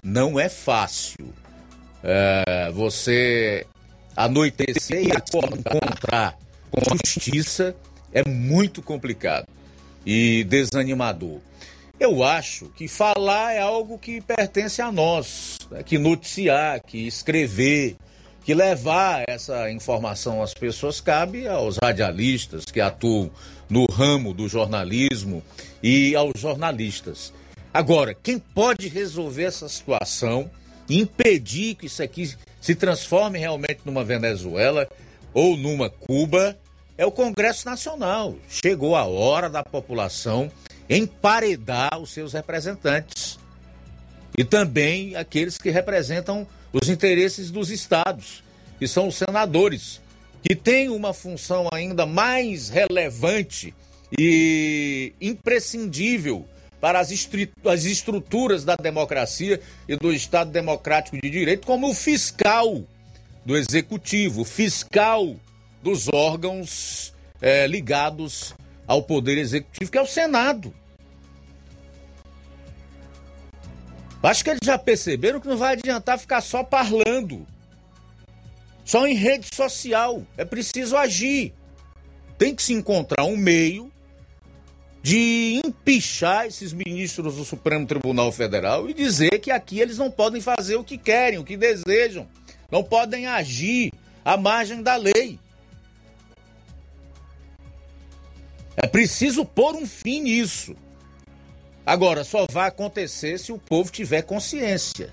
Não é fácil. É, você anoitecer e encontrar com justiça é muito complicado e desanimador. Eu acho que falar é algo que pertence a nós, né? que noticiar, que escrever, que levar essa informação às pessoas cabe aos radialistas que atuam no ramo do jornalismo e aos jornalistas. Agora, quem pode resolver essa situação, impedir que isso aqui se transforme realmente numa Venezuela ou numa Cuba, é o Congresso Nacional. Chegou a hora da população emparedar os seus representantes e também aqueles que representam os interesses dos estados, que são os senadores, que têm uma função ainda mais relevante e imprescindível para as, as estruturas da democracia e do Estado Democrático de Direito, como o fiscal do Executivo, fiscal dos órgãos é, ligados ao Poder Executivo, que é o Senado. Acho que eles já perceberam que não vai adiantar ficar só parlando. Só em rede social. É preciso agir. Tem que se encontrar um meio de empichar esses ministros do Supremo Tribunal Federal e dizer que aqui eles não podem fazer o que querem, o que desejam. Não podem agir à margem da lei. É preciso pôr um fim nisso. Agora, só vai acontecer se o povo tiver consciência.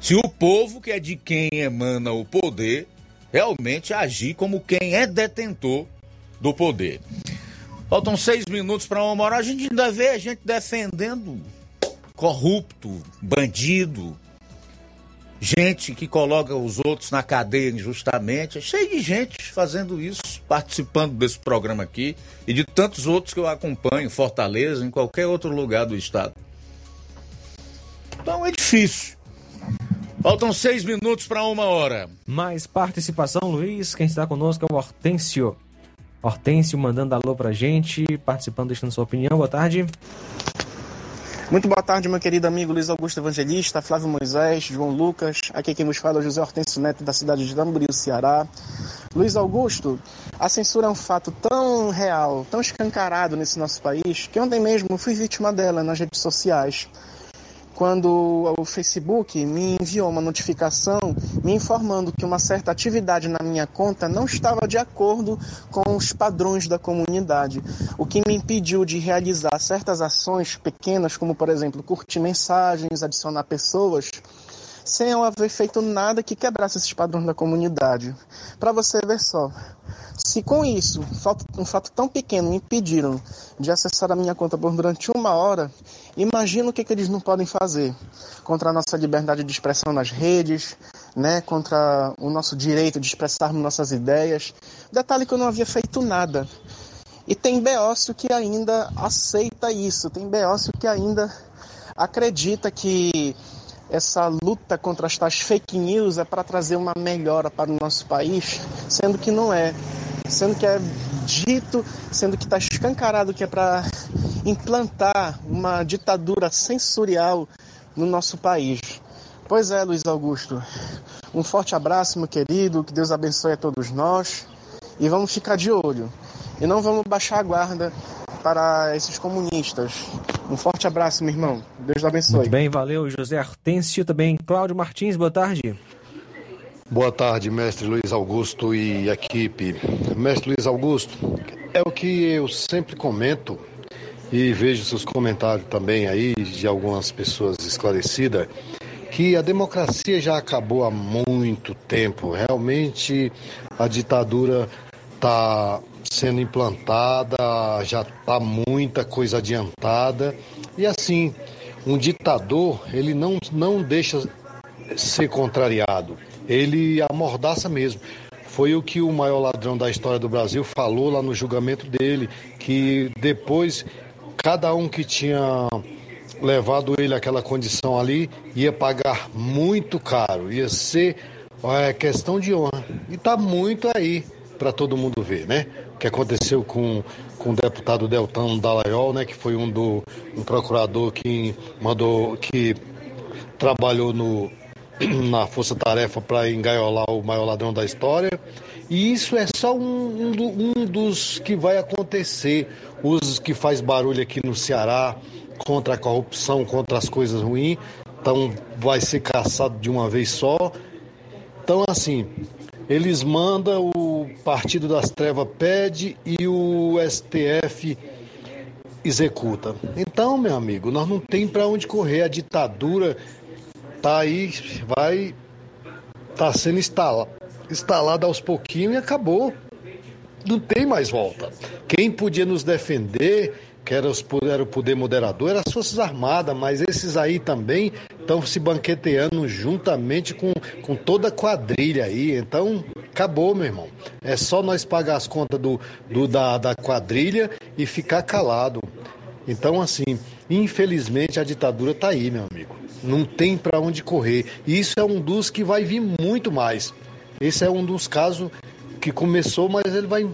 Se o povo, que é de quem emana o poder, realmente agir como quem é detentor do poder. Faltam seis minutos para uma hora. A gente ainda vê a gente defendendo corrupto, bandido. Gente que coloca os outros na cadeia injustamente. É cheio de gente fazendo isso, participando desse programa aqui e de tantos outros que eu acompanho, Fortaleza, em qualquer outro lugar do estado. Então é difícil. Faltam seis minutos para uma hora. Mais participação, Luiz. Quem está conosco é o Hortêncio. Hortêncio mandando alô pra gente, participando, deixando sua opinião. Boa tarde. Muito boa tarde, meu querido amigo Luiz Augusto Evangelista, Flávio Moisés, João Lucas. Aqui quem vos fala é José Hortêncio Neto, da cidade de Tamboril, Ceará. Luiz Augusto, a censura é um fato tão real, tão escancarado nesse nosso país, que ontem mesmo fui vítima dela nas redes sociais quando o Facebook me enviou uma notificação me informando que uma certa atividade na minha conta não estava de acordo com os padrões da comunidade, o que me impediu de realizar certas ações pequenas, como por exemplo curtir mensagens, adicionar pessoas sem eu haver feito nada que quebrasse esses padrões da comunidade. Para você ver só, se com isso, um fato tão pequeno, me impediram de acessar a minha conta por durante uma hora, imagina o que, que eles não podem fazer contra a nossa liberdade de expressão nas redes, né, contra o nosso direito de expressarmos nossas ideias. Detalhe que eu não havia feito nada. E tem Beócio que ainda aceita isso, tem Beócio que ainda acredita que essa luta contra as tais fake news é para trazer uma melhora para o nosso país, sendo que não é. Sendo que é dito, sendo que está escancarado que é para implantar uma ditadura censurial no nosso país. Pois é, Luiz Augusto. Um forte abraço, meu querido. Que Deus abençoe a todos nós. E vamos ficar de olho. E não vamos baixar a guarda para esses comunistas. Um forte abraço, meu irmão. Deus abençoe. Muito bem, valeu, José Hortêncio. Também Cláudio Martins, boa tarde. Boa tarde, mestre Luiz Augusto e equipe. Mestre Luiz Augusto, é o que eu sempre comento e vejo seus comentários também aí de algumas pessoas esclarecidas que a democracia já acabou há muito tempo. Realmente a ditadura está sendo implantada, já está muita coisa adiantada. E assim, um ditador, ele não, não deixa ser contrariado, ele amordaça mesmo. Foi o que o maior ladrão da história do Brasil falou lá no julgamento dele, que depois cada um que tinha levado ele àquela condição ali ia pagar muito caro, ia ser é, questão de honra. E está muito aí para todo mundo ver, né? Que aconteceu com, com o deputado Deltano Dallagnol, né? Que foi um do um procurador que mandou, que trabalhou no, na Força Tarefa para engaiolar o maior ladrão da história. E isso é só um, um, um dos que vai acontecer. Os que faz barulho aqui no Ceará contra a corrupção, contra as coisas ruins, então vai ser caçado de uma vez só. Então, assim, eles mandam, o Partido das Trevas pede e o STF executa. Então, meu amigo, nós não tem para onde correr. A ditadura tá aí, vai tá sendo instalada, instalada aos pouquinhos e acabou. Não tem mais volta. Quem podia nos defender que era, os, era o poder moderador, eram as Forças Armadas, mas esses aí também estão se banqueteando juntamente com, com toda a quadrilha aí. Então, acabou, meu irmão. É só nós pagar as contas do, do da, da quadrilha e ficar calado. Então, assim, infelizmente a ditadura está aí, meu amigo. Não tem para onde correr. E isso é um dos que vai vir muito mais. Esse é um dos casos que começou, mas ele vai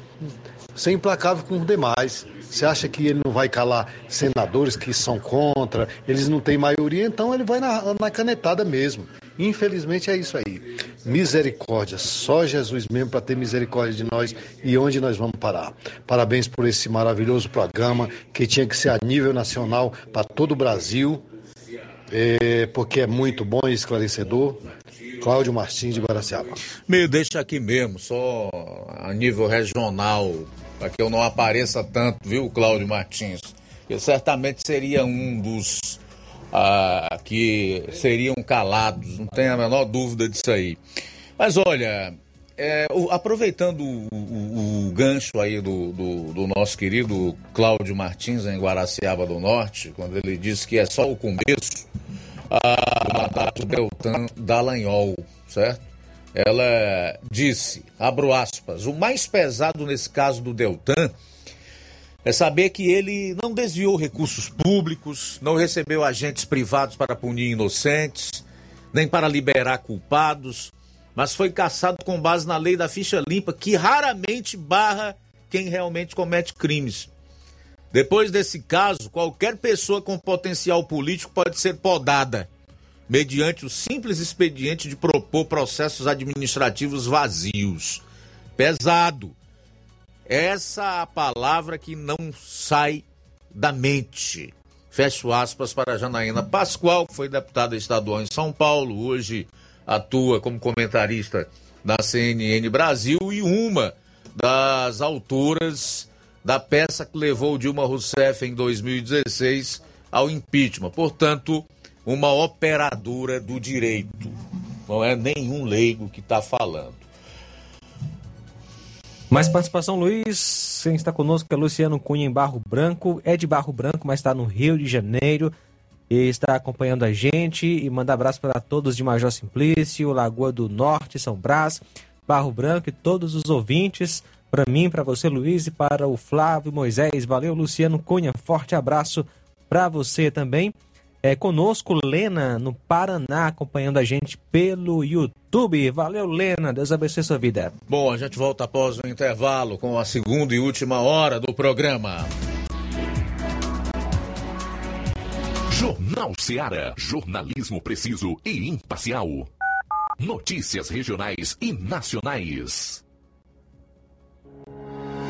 ser implacável com os demais. Você acha que ele não vai calar senadores que são contra, eles não têm maioria, então ele vai na, na canetada mesmo. Infelizmente é isso aí. Misericórdia, só Jesus mesmo para ter misericórdia de nós e onde nós vamos parar. Parabéns por esse maravilhoso programa que tinha que ser a nível nacional para todo o Brasil, é, porque é muito bom e esclarecedor. Cláudio Martins de Guaraciaba. Me deixa aqui mesmo, só a nível regional, para que eu não apareça tanto, viu, Cláudio Martins? Eu certamente seria um dos ah, que seriam calados, não tenho a menor dúvida disso aí. Mas olha, é, o, aproveitando o, o, o, gancho aí do, do, do, nosso querido Cláudio Martins em Guaraciaba do Norte, quando ele disse que é só o começo, a do Deltan Dallagnol, certo? Ela disse, abro aspas, o mais pesado nesse caso do Deltan é saber que ele não desviou recursos públicos, não recebeu agentes privados para punir inocentes, nem para liberar culpados, mas foi caçado com base na lei da ficha limpa, que raramente barra quem realmente comete crimes. Depois desse caso, qualquer pessoa com potencial político pode ser podada, mediante o simples expediente de propor processos administrativos vazios. Pesado essa a palavra que não sai da mente. Fecho aspas para Janaína Pascoal, que foi deputada estadual em São Paulo, hoje atua como comentarista da CNN Brasil e uma das autoras da peça que levou Dilma Rousseff em 2016 ao impeachment. Portanto, uma operadora do direito. Não é nenhum leigo que está falando. Mais participação, Luiz. Quem está conosco é Luciano Cunha em Barro Branco. É de Barro Branco, mas está no Rio de Janeiro. E está acompanhando a gente. E manda abraço para todos de Major Simplício, Lagoa do Norte, São Brás, Barro Branco e todos os ouvintes. Para mim, para você, Luiz, e para o Flávio Moisés. Valeu, Luciano Cunha. Forte abraço para você também. É conosco Lena, no Paraná, acompanhando a gente pelo YouTube. Valeu, Lena. Deus abençoe sua vida. Bom, a gente volta após o intervalo com a segunda e última hora do programa. Jornal Seara. Jornalismo preciso e imparcial. Notícias regionais e nacionais.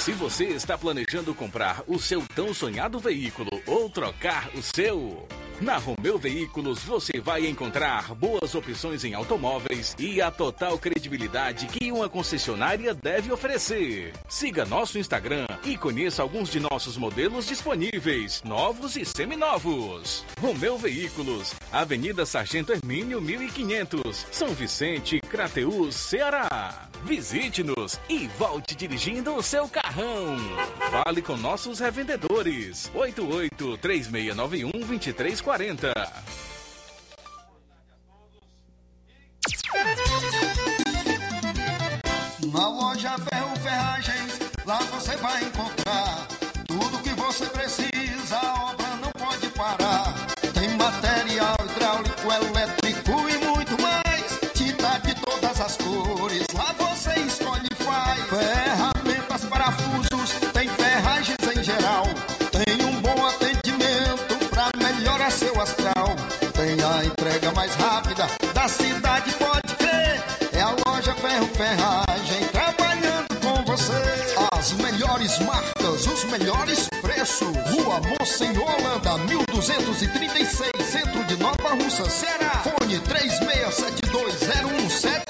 Se você está planejando comprar o seu tão sonhado veículo ou trocar o seu, na Romeu Veículos você vai encontrar boas opções em automóveis e a total credibilidade que uma concessionária deve oferecer. Siga nosso Instagram e conheça alguns de nossos modelos disponíveis, novos e seminovos. Romeu Veículos, Avenida Sargento Hermínio 1500, São Vicente, Crateús, Ceará. Visite-nos e volte dirigindo o seu carrão. Fale com nossos revendedores. 88 3691 2340. Na loja Ferro Ferragens, lá você vai encontrar tudo que você precisa, entrega mais rápida da cidade, pode crer. É a loja Ferro Ferragem trabalhando com você. As melhores marcas, os melhores preços. Rua Monsenhor Holanda, 1236, centro de Nova Russa, Ceará. Fone 36720179.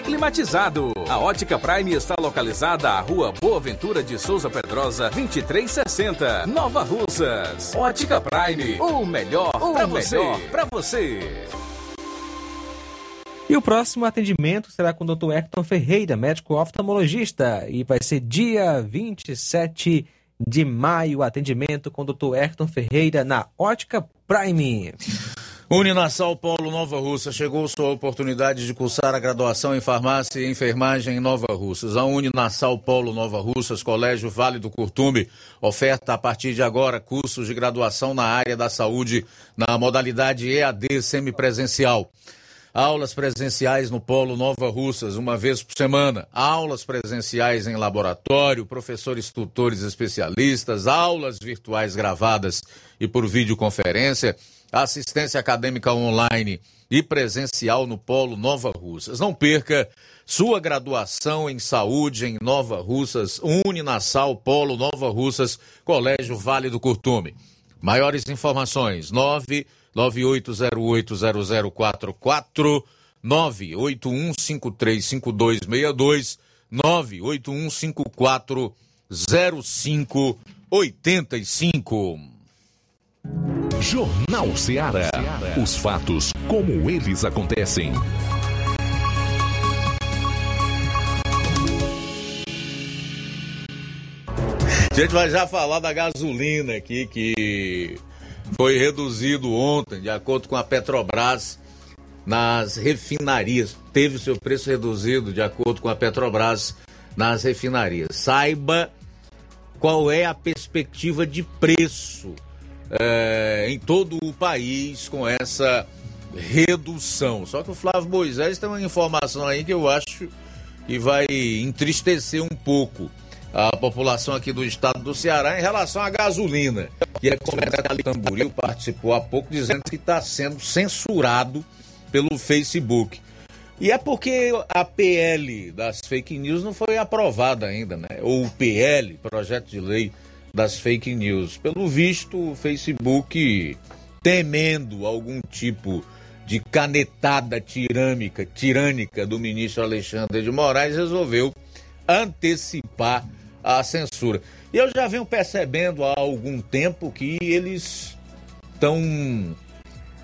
climatizado. A Ótica Prime está localizada à Rua Boa Ventura de Souza Pedrosa, 2360, Nova Russas. Ótica Prime, o melhor para você. Pra você. E o próximo atendimento será com o Dr. Hector Ferreira, médico oftalmologista, e vai ser dia 27 de maio, atendimento com o Dr. Hector Ferreira na Ótica Prime. Uninasal Polo Nova Russa chegou sua oportunidade de cursar a graduação em farmácia e enfermagem em Nova Russas. A Uninasal Polo Nova Russas, Colégio Vale do Curtume, oferta a partir de agora cursos de graduação na área da saúde na modalidade EAD semipresencial. Aulas presenciais no Polo Nova Russas, uma vez por semana. Aulas presenciais em laboratório, professores tutores especialistas, aulas virtuais gravadas e por videoconferência assistência acadêmica online e presencial no Polo Nova Russas. Não perca sua graduação em saúde em Nova Russas, Uninasal Polo Nova Russas, Colégio Vale do Curtume. Maiores informações: 981080044, 981535262, 981540585. Jornal Ceará. Os fatos como eles acontecem. A gente vai já falar da gasolina aqui, que foi reduzido ontem, de acordo com a Petrobras, nas refinarias. Teve seu preço reduzido, de acordo com a Petrobras, nas refinarias. Saiba qual é a perspectiva de preço é, em todo o país com essa redução. Só que o Flávio Moisés tem uma informação aí que eu acho que vai entristecer um pouco a população aqui do estado do Ceará em relação à gasolina. E a Comercial Tamboril participou há pouco dizendo que está sendo censurado pelo Facebook. E é porque a PL das fake news não foi aprovada ainda, né? Ou o PL, projeto de lei das fake news. Pelo visto, o Facebook, temendo algum tipo de canetada tirânica, tirânica do ministro Alexandre de Moraes, resolveu antecipar a censura. E eu já venho percebendo há algum tempo que eles estão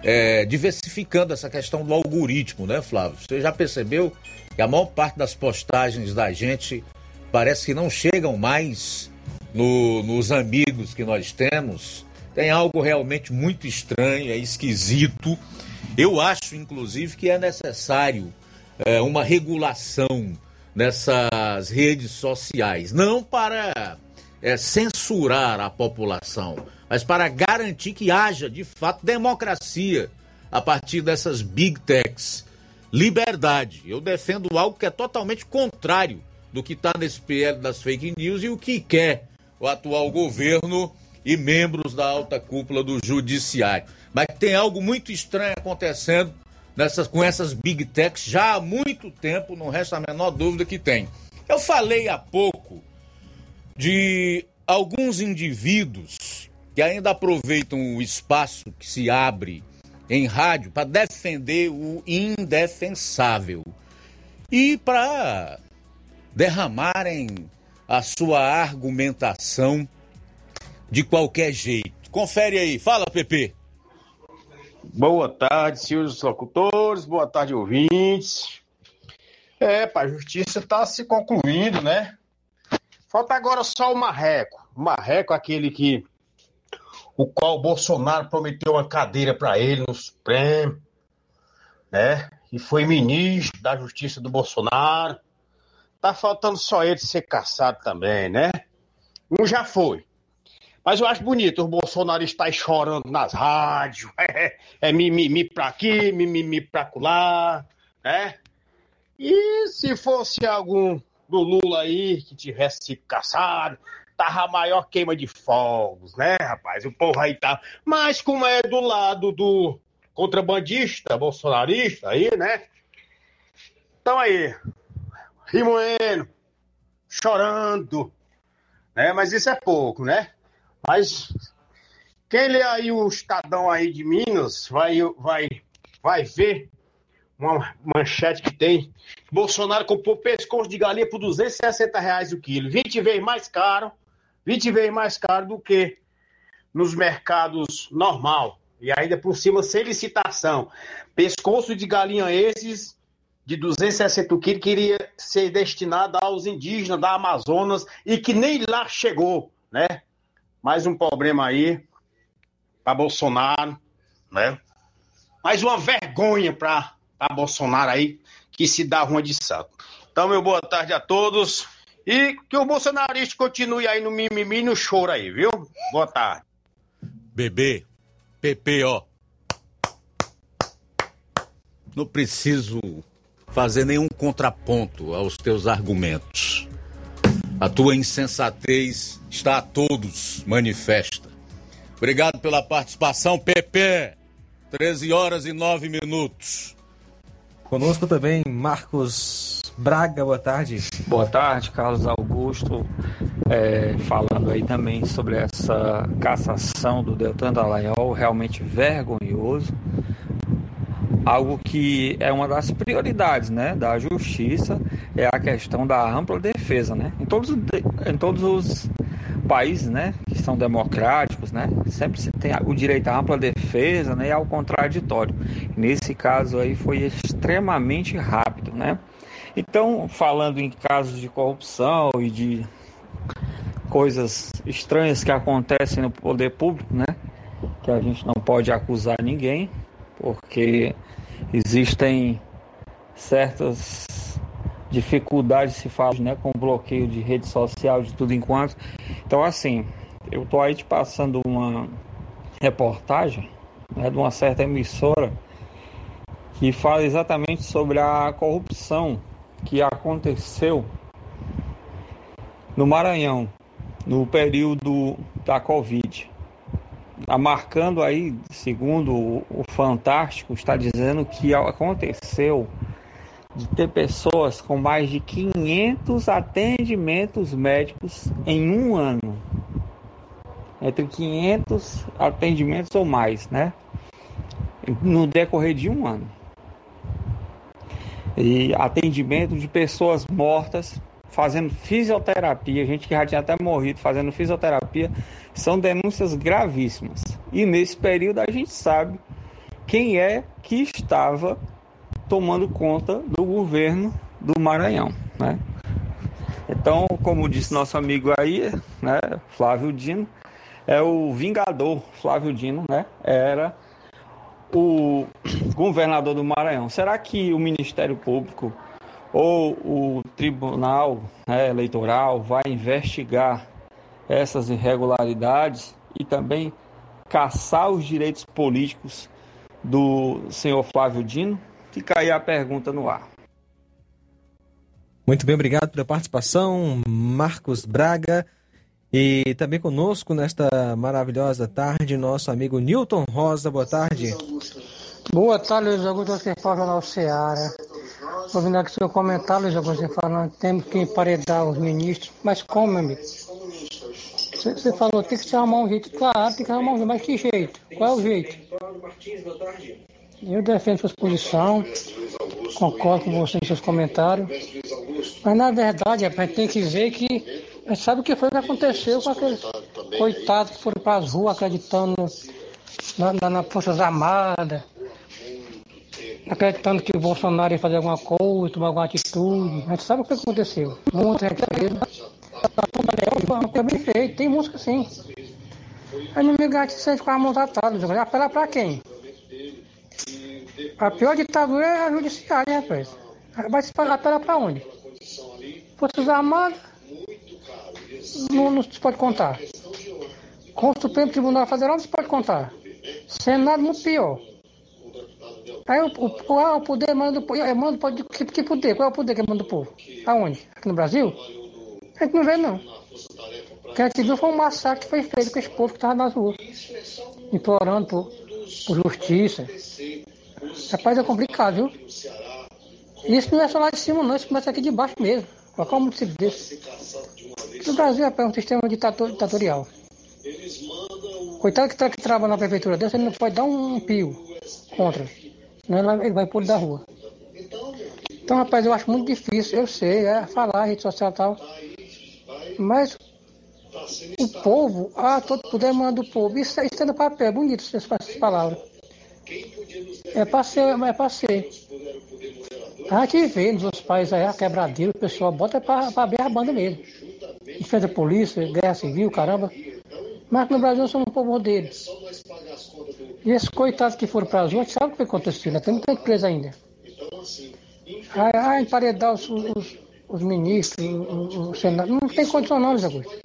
é, diversificando essa questão do algoritmo, né, Flávio? Você já percebeu que a maior parte das postagens da gente parece que não chegam mais no, nos amigos que nós temos, tem algo realmente muito estranho, é esquisito. Eu acho, inclusive, que é necessário é, uma regulação nessas redes sociais, não para é, censurar a população, mas para garantir que haja, de fato, democracia a partir dessas big techs. Liberdade. Eu defendo algo que é totalmente contrário do que está nesse PL das fake news e o que quer o atual governo e membros da alta cúpula do judiciário. Mas tem algo muito estranho acontecendo nessas, com essas big techs já há muito tempo, não resta a menor dúvida que tem. Eu falei há pouco de alguns indivíduos que ainda aproveitam o espaço que se abre em rádio para defender o indefensável e para derramarem a sua argumentação de qualquer jeito. Confere aí, fala, Pepe. Boa tarde, senhores locutores, boa tarde, ouvintes. É, pá, a justiça está se concluindo, né? Falta agora só o Marreco. O Marreco, aquele que. O qual o Bolsonaro prometeu uma cadeira para ele no Supremo, né? E foi ministro da Justiça do Bolsonaro. Tá faltando só ele ser caçado também, né? Um já foi. Mas eu acho bonito os bolsonaristas aí chorando nas rádios. É, é mimimi pra aqui, mimimi pra lá, né? E se fosse algum do Lula aí que tivesse sido caçado, tava a maior queima de fogos, né, rapaz? O povo aí tá. Mas como é do lado do contrabandista, bolsonarista aí, né? Então aí, rimoendo, chorando, né? Mas isso é pouco, né? Mas quem lê aí o Estadão aí de Minas vai, vai, vai ver uma manchete que tem. Bolsonaro comprou pescoço de galinha por 260 reais o quilo. 20 vezes mais caro, 20 vezes mais caro do que nos mercados normal. E ainda por cima sem licitação. Pescoço de galinha esses de 260 quilos que iria ser destinada aos indígenas da Amazonas e que nem lá chegou, né? Mais um problema aí para Bolsonaro, né? Mais uma vergonha para Bolsonaro aí que se dá uma de saco. Então, meu boa tarde a todos e que o bolsonarista continue aí no mimimi e no choro aí, viu? Boa tarde. Bebê, PP, ó. Não preciso fazer nenhum contraponto aos teus argumentos. A tua insensatez está a todos manifesta. Obrigado pela participação, PP. 13 horas e 9 minutos. Conosco também Marcos Braga, boa tarde. Boa tarde, Carlos Augusto. É, falando aí também sobre essa cassação do Deltan Dallagnol, realmente vergonhoso. Algo que é uma das prioridades né, da justiça é a questão da ampla defesa. Né? Em, todos, em todos os países né, que são democráticos, né, sempre se tem o direito à ampla defesa né, e ao contraditório. Nesse caso aí foi extremamente rápido. Né? Então, falando em casos de corrupção e de coisas estranhas que acontecem no poder público, né, que a gente não pode acusar ninguém, porque existem certas dificuldades se fala, né, com bloqueio de rede social, de tudo enquanto. Então, assim, eu tô aí te passando uma reportagem né, de uma certa emissora que fala exatamente sobre a corrupção que aconteceu no Maranhão no período da Covid. Tá marcando aí, segundo o Fantástico, está dizendo que aconteceu de ter pessoas com mais de 500 atendimentos médicos em um ano. Entre 500 atendimentos ou mais, né? No decorrer de um ano. E atendimento de pessoas mortas fazendo fisioterapia, gente que já tinha até morrido fazendo fisioterapia, são denúncias gravíssimas. E nesse período a gente sabe quem é que estava tomando conta do governo do Maranhão, né? Então, como disse nosso amigo aí, né, Flávio Dino, é o vingador Flávio Dino, né? Era o governador do Maranhão. Será que o Ministério Público ou o Tribunal né, Eleitoral vai investigar essas irregularidades e também caçar os direitos políticos do senhor Flávio Dino? Fica aí a pergunta no ar. Muito bem, obrigado pela participação, Marcos Braga. E também conosco nesta maravilhosa tarde, nosso amigo Newton Rosa. Boa tarde. Boa tarde, Luiz Augusto, você fala Jornal Seara. Estou ouvindo aqui seu comentário, Luiz Augusto, falando que temos que emparedar os ministros. Mas como, amigo? Você, falou, tem que arrumar um jeito. Claro, tem que arrumar um jeito, mas que jeito? Qual é o jeito? Eu defendo sua posição, concordo com você em seus comentários. Mas na verdade, a gente tem que ver que a gente sabe o que foi que aconteceu com aqueles coitados que foram para as ruas acreditando na, na, nas Forças Armadas, acreditando que o Bolsonaro ia fazer alguma coisa, tomar alguma atitude. A gente sabe o que aconteceu. Muita gente fez. É bem feito, tem música assim. Aí no meio se sente com a mão atada. Apela pra quem? A pior ditadura é a judiciária, né, rapaz? Vai se apelar pra onde? Forças Armadas? Não, não se pode contar. Com o Supremo Tribunal Federal não se pode contar. Senado muito pior. Aí o, o, qual é o poder manda do povo? É, pode, que, que poder? Qual é o poder que manda do povo? Aonde? Aqui no Brasil? A gente não vê não. O que a gente viu foi um massacre que foi feito com esse povo que estava nas ruas. Implorando por, por justiça. Rapaz, é complicado, viu? Isso não é só lá de cima não, isso começa aqui de baixo mesmo. Qual é um município desse? No Brasil é um sistema ditatorial. Coitado que, tá, que trabalha na prefeitura desse, ele não pode dar um pio contra. Senão ele vai pôr da rua. Então, rapaz, eu acho muito difícil, eu sei, é falar, rede social e tal. Mas o povo, ah, todo poder manda do povo. Isso, é no papel, é bonito essas palavras. É para ser, é para ser. A gente vê nos outros países aí, a quebradeira, o pessoal bota pra abrir a banda mesmo. Defesa da polícia, guerra civil, caramba. Mas no Brasil nós somos um povo deles. E esses coitados que foram para as ruas, sabe o que aconteceu, né? Tem muita empresa ainda. Ah, ah emparedar os, os, os ministros, o, o, Senado. Não tem condição não, Zé Augusto.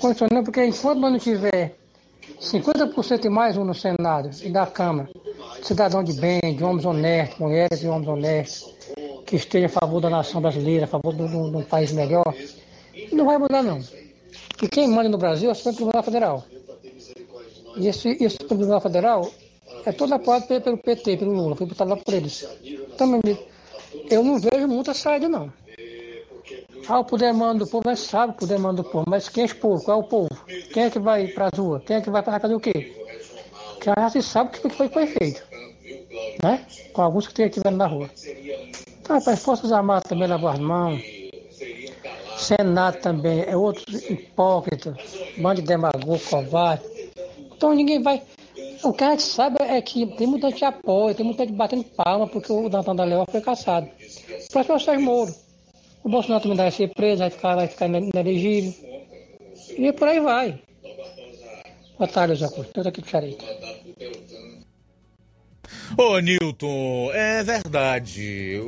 Condição não, porque enquanto não tiver 50% e mais um no Senado e da Câmara, cidadão de bem, de homens honestos, mulheres e homens honestos, que esteja a favor da nação brasileira, a favor de um país melhor, não vai mudar não. E quem manda no Brasil é o Supremo Tribunal Federal. E esse, esse Tribunal Federal é todo apoiado pelo PT, pelo Lula, foi botado lá por eles. Também, eu não vejo muita saída não. Ah, o poder manda do povo, mas sabe o poder manda do povo. Mas quem é esse povo? Qual é o povo? Quem é que vai para a rua? Quem é que vai para fazer o quê? Que já se sabe o que foi, foi feito. Né? Com alguns que estiveram na rua. Então, as Forças Armadas também lavam as mãos. Senado também é outro hipócrita, bando de demagogo, covarde. Então ninguém vai. O que a gente sabe é que tem muita gente apoia, tem muita gente batendo palma porque o Dantan da Leão foi caçado. O próximo é o Sérgio Moro. O Bolsonaro também vai ser preso, vai ficar, vai ficar inelegível. E por aí vai. José Augusto. Estou aqui do Charito. Ô, Newton, é verdade.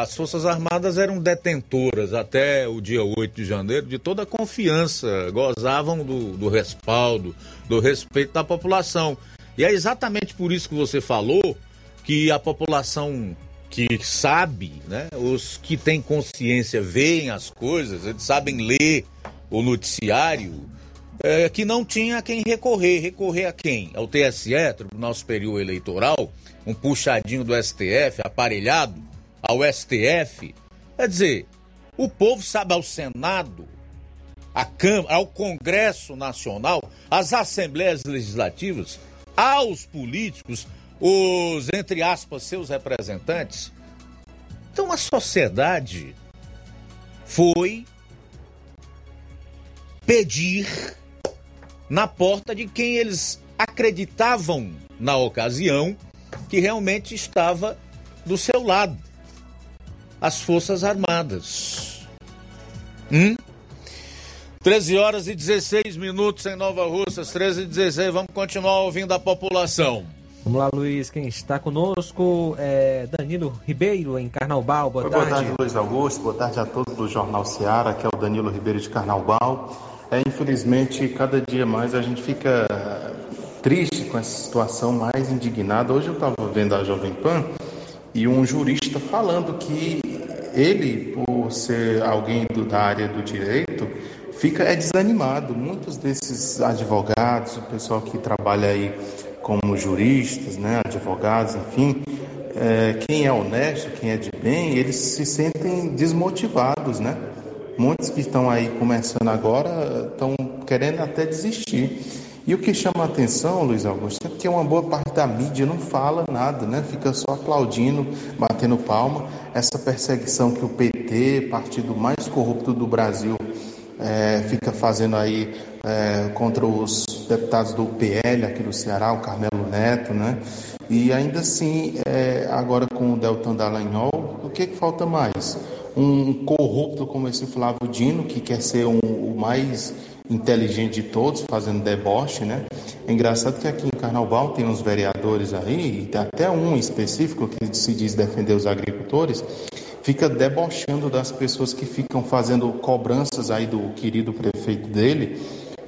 As Forças Armadas eram detentoras até o dia 8 de janeiro de toda a confiança, gozavam do, do respaldo, do respeito da população. E é exatamente por isso que você falou que a população que sabe, né? Os que têm consciência veem as coisas, eles sabem ler o noticiário, é, que não tinha quem recorrer. Recorrer a quem? Ao TSE, Tribunal Superior Eleitoral, um puxadinho do STF, aparelhado ao STF. Quer dizer, o povo sabe ao Senado, à Câmara, ao Congresso Nacional, às Assembleias Legislativas, aos políticos, os, entre aspas, seus representantes. Então a sociedade foi pedir na porta de quem eles acreditavam na ocasião que realmente estava do seu lado. As Forças Armadas. Hum? 13 horas e 16 minutos em Nova Russas, 13 e 16. Vamos continuar ouvindo a população. Vamos lá, Luiz. Quem está conosco é Danilo Ribeiro, em Carnaubal. Boa, tarde. Boa tarde, Luiz Augusto. Boa tarde a todos do Jornal Seara, que é o Danilo Ribeiro de Carnaubal. É, infelizmente, cada dia mais a gente fica triste com essa situação, mais indignado. Hoje eu estava vendo a Jovem Pan e um jurista falando que ele, por ser alguém do, da área do direito, fica é desanimado. Muitos desses advogados, o pessoal que trabalha aí como juristas, né, advogados, enfim, é, quem é honesto, quem é de bem, eles se sentem desmotivados, né? Muitos que estão aí começando agora estão querendo até desistir. E o que chama a atenção, Luiz Augusto, é que uma boa parte da mídia não fala nada, né? Fica só aplaudindo, batendo palma. Essa perseguição que o PT, partido mais corrupto do Brasil, é, fica fazendo aí é, contra os deputados do PL aqui do Ceará, o Carmelo Neto, né? E ainda assim, é, agora com o Deltan Dallagnol, o que, que falta mais? Um corrupto como esse Flávio Dino, que quer ser um, o mais inteligente de todos, fazendo deboche, né? É engraçado que aqui em Carnaval tem uns vereadores aí, e até um específico que se diz defender os agricultores, fica debochando das pessoas que ficam fazendo cobranças aí do querido prefeito dele,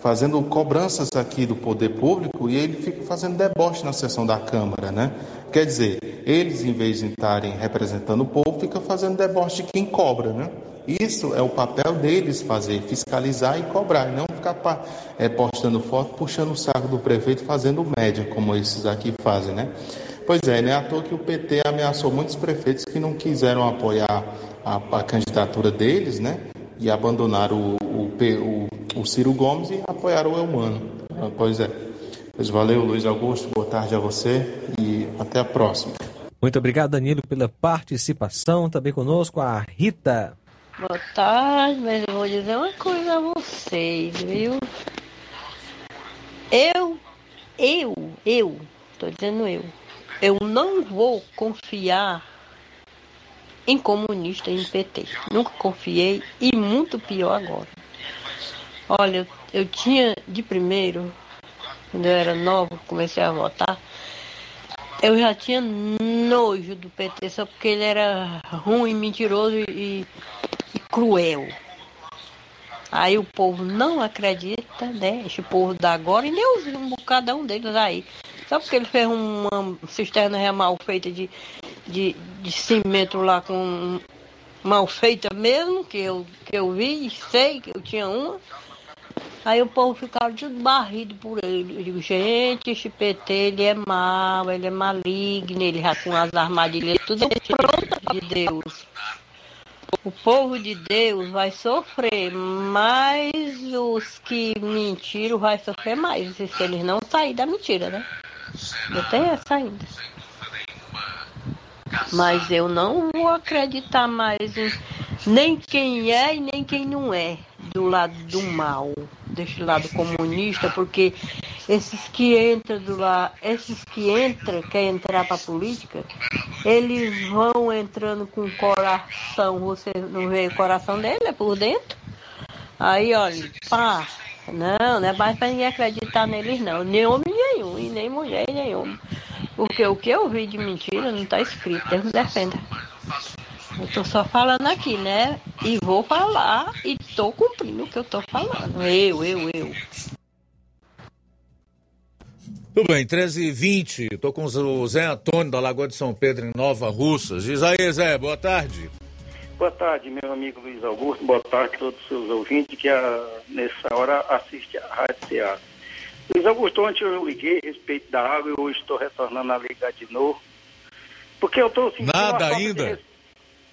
fazendo cobranças aqui do poder público e ele fica fazendo deboche na sessão da Câmara, né? Quer dizer, eles em vez de estarem representando o povo, ficam fazendo deboche de quem cobra, né? Isso é o papel deles fazer, fiscalizar e cobrar, não ficar é, postando foto, puxando o saco do prefeito, fazendo média, como esses aqui fazem, né? Pois é, não é à toa que o PT ameaçou muitos prefeitos que não quiseram apoiar a, a candidatura deles, né? E abandonaram o, o, o, o, Ciro Gomes e apoiaram o Elmano. Ah, pois é. Pois valeu, Luiz Augusto. Boa tarde a você e até a próxima. Muito obrigado, Danilo, pela participação. Também conosco a Rita. Boa tarde, mas eu vou dizer uma coisa a vocês, viu? Eu, eu, eu, tô dizendo eu, eu não vou confiar em comunista, em PT. Nunca confiei e muito pior agora. Olha, eu, tinha de primeiro, quando eu era nova, comecei a votar, eu já tinha nojo do PT só porque ele era ruim, mentiroso e, e cruel. Aí o povo não acredita, né? Esse povo da agora, e nem os, um bocadão deles aí. Só porque ele fez uma cisterna mal feita de, de, de cimento lá com mal feita mesmo, que eu, que eu vi, sei que eu tinha uma. Aí o povo ficava desbarrido por ele. Eu digo, gente, esse PT ele é mau, ele é maligno, ele já com as armadilhas tudo prontas de Deus. O povo de Deus vai sofrer, mas os que mentiram vai sofrer mais, se eles não saírem da mentira, né? Eu tenho essa ainda. Mas eu não vou acreditar mais em nem quem é e nem quem não é do lado do mal, deste lado comunista, porque esses que entram do lado, esses que entram, querem entrar para a política, eles vão entrando com o coração, você não vê o coração dele, é por dentro. Aí, olha, pá, não, não é mais para ninguém acreditar neles não, nem homem nenhum, e nem mulher nenhuma. Porque o que eu vi de mentira não está escrito, Deus me defenda. Eu tô só falando aqui, né? E vou falar e tô cumprindo o que eu tô falando. Eu, eu, eu. Tudo bem, 13 e 20 Estou com o Zé Antônio da Lagoa de São Pedro, em Nova Russas. Diz aí, Zé, boa tarde. Boa tarde, meu amigo Luiz Augusto. Boa tarde a todos os seus ouvintes que a, nessa hora assistem a Rádio Ceará. Luiz Augusto, ontem eu liguei a respeito da água e hoje estou retornando a ligar de novo. Porque eu estou sentindo. Nada ainda? De...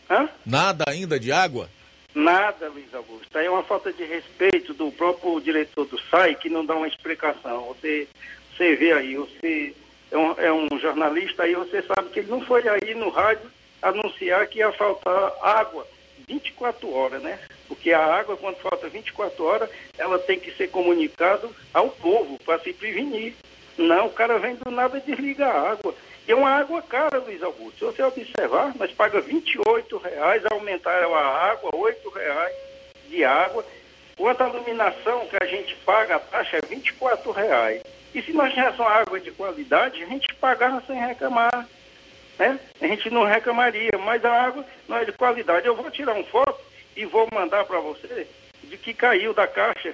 Hã? Nada ainda de água? Nada, Luiz Augusto. Aí é uma falta de respeito do próprio diretor do SAI que não dá uma explicação. Você, você vê aí, você é um, é um jornalista aí, você sabe que ele não foi aí no rádio anunciar que ia faltar água 24 horas, né? Porque a água, quando falta 24 horas, ela tem que ser comunicada ao povo para se prevenir. Não, o cara vem do nada e desliga a água. E é uma água cara, Luiz Augusto. Se você observar, nós pagamos R$ 28,00, aumentaram a água, R$ 8,00 de água. Quanto à iluminação que a gente paga, a taxa é R$ 24,00. E se nós tivéssemos água de qualidade, a gente pagava sem reclamar. Né? A gente não reclamaria, mas a água não é de qualidade. Eu vou tirar uma foto e vou mandar para você de que caiu da caixa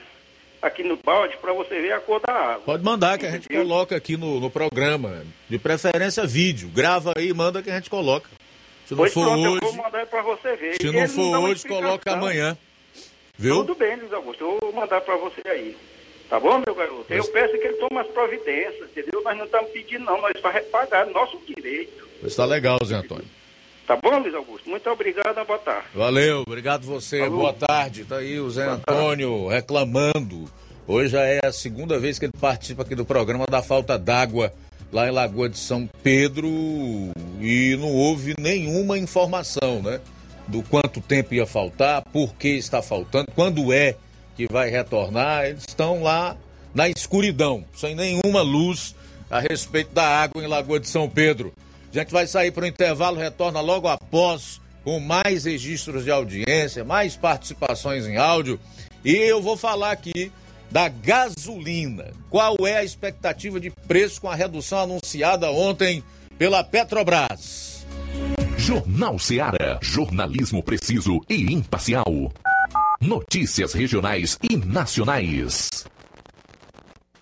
aqui no balde para você ver a cor da água. Pode mandar que a gente coloca aqui no, no programa. De preferência vídeo. Grava aí e manda que a gente coloca. Se não pois for pronto, hoje. eu vou mandar para você ver. Se não for uma hoje, coloca amanhã. Viu? Tudo bem, Luiz Augusto. Eu vou mandar para você aí. Tá bom, meu garoto? Eu peço que ele tome as providências, entendeu? Nós não estamos pedindo, não. Nós vamos pagar nosso direito. Está legal, Zé Antônio. Tá bom, Luiz Augusto? Muito obrigado, boa tarde. Valeu, obrigado você. Falou. Boa tarde. Tá aí o Zé Antônio reclamando. Hoje já é a segunda vez que ele participa aqui do programa da falta d'água lá em Lagoa de São Pedro e não houve nenhuma informação, né? Do quanto tempo ia faltar, por que está faltando, quando é que vai retornar. Eles estão lá na escuridão, sem nenhuma luz a respeito da água em Lagoa de São Pedro. A gente vai sair para o intervalo, retorna logo após com mais registros de audiência, mais participações em áudio. E eu vou falar aqui da gasolina. Qual é a expectativa de preço com a redução anunciada ontem pela Petrobras? Jornal Seara. Jornalismo preciso e imparcial. Notícias regionais e nacionais.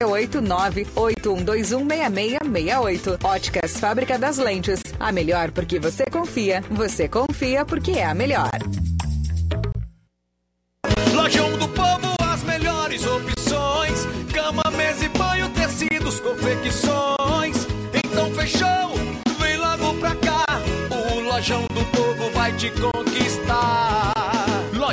98121 6668. Óticas Fábrica das Lentes. A melhor porque você confia. Você confia porque é a melhor. Lojão do Povo, as melhores opções: cama, mesa e banho, tecidos, confecções. Então fechou, vem logo pra cá. O Lojão do Povo vai te conquistar.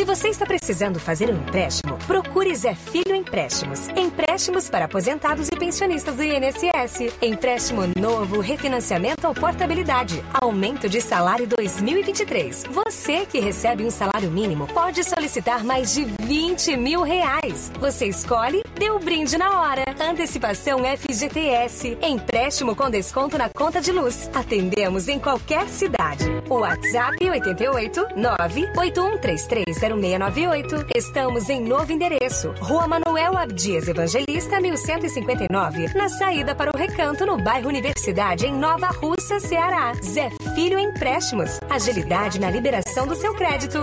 Se você está precisando fazer um empréstimo, procure Zé Filho Empréstimos. Empréstimos para aposentados e pensionistas do INSS. Empréstimo novo, refinanciamento ou portabilidade. Aumento de salário 2023. Você que recebe um salário mínimo pode solicitar mais de 20 mil reais. Você escolhe, dê o brinde na hora. Antecipação FGTS. Empréstimo com desconto na conta de luz. Atendemos em qualquer cidade. WhatsApp 88 98133 0698. Estamos em novo endereço. Rua Manuel Abdias Evangelista, 1159. Na saída para o Recanto, no bairro Universidade, em Nova Russa, Ceará. Zé Filho Empréstimos. Agilidade na liberação do seu crédito.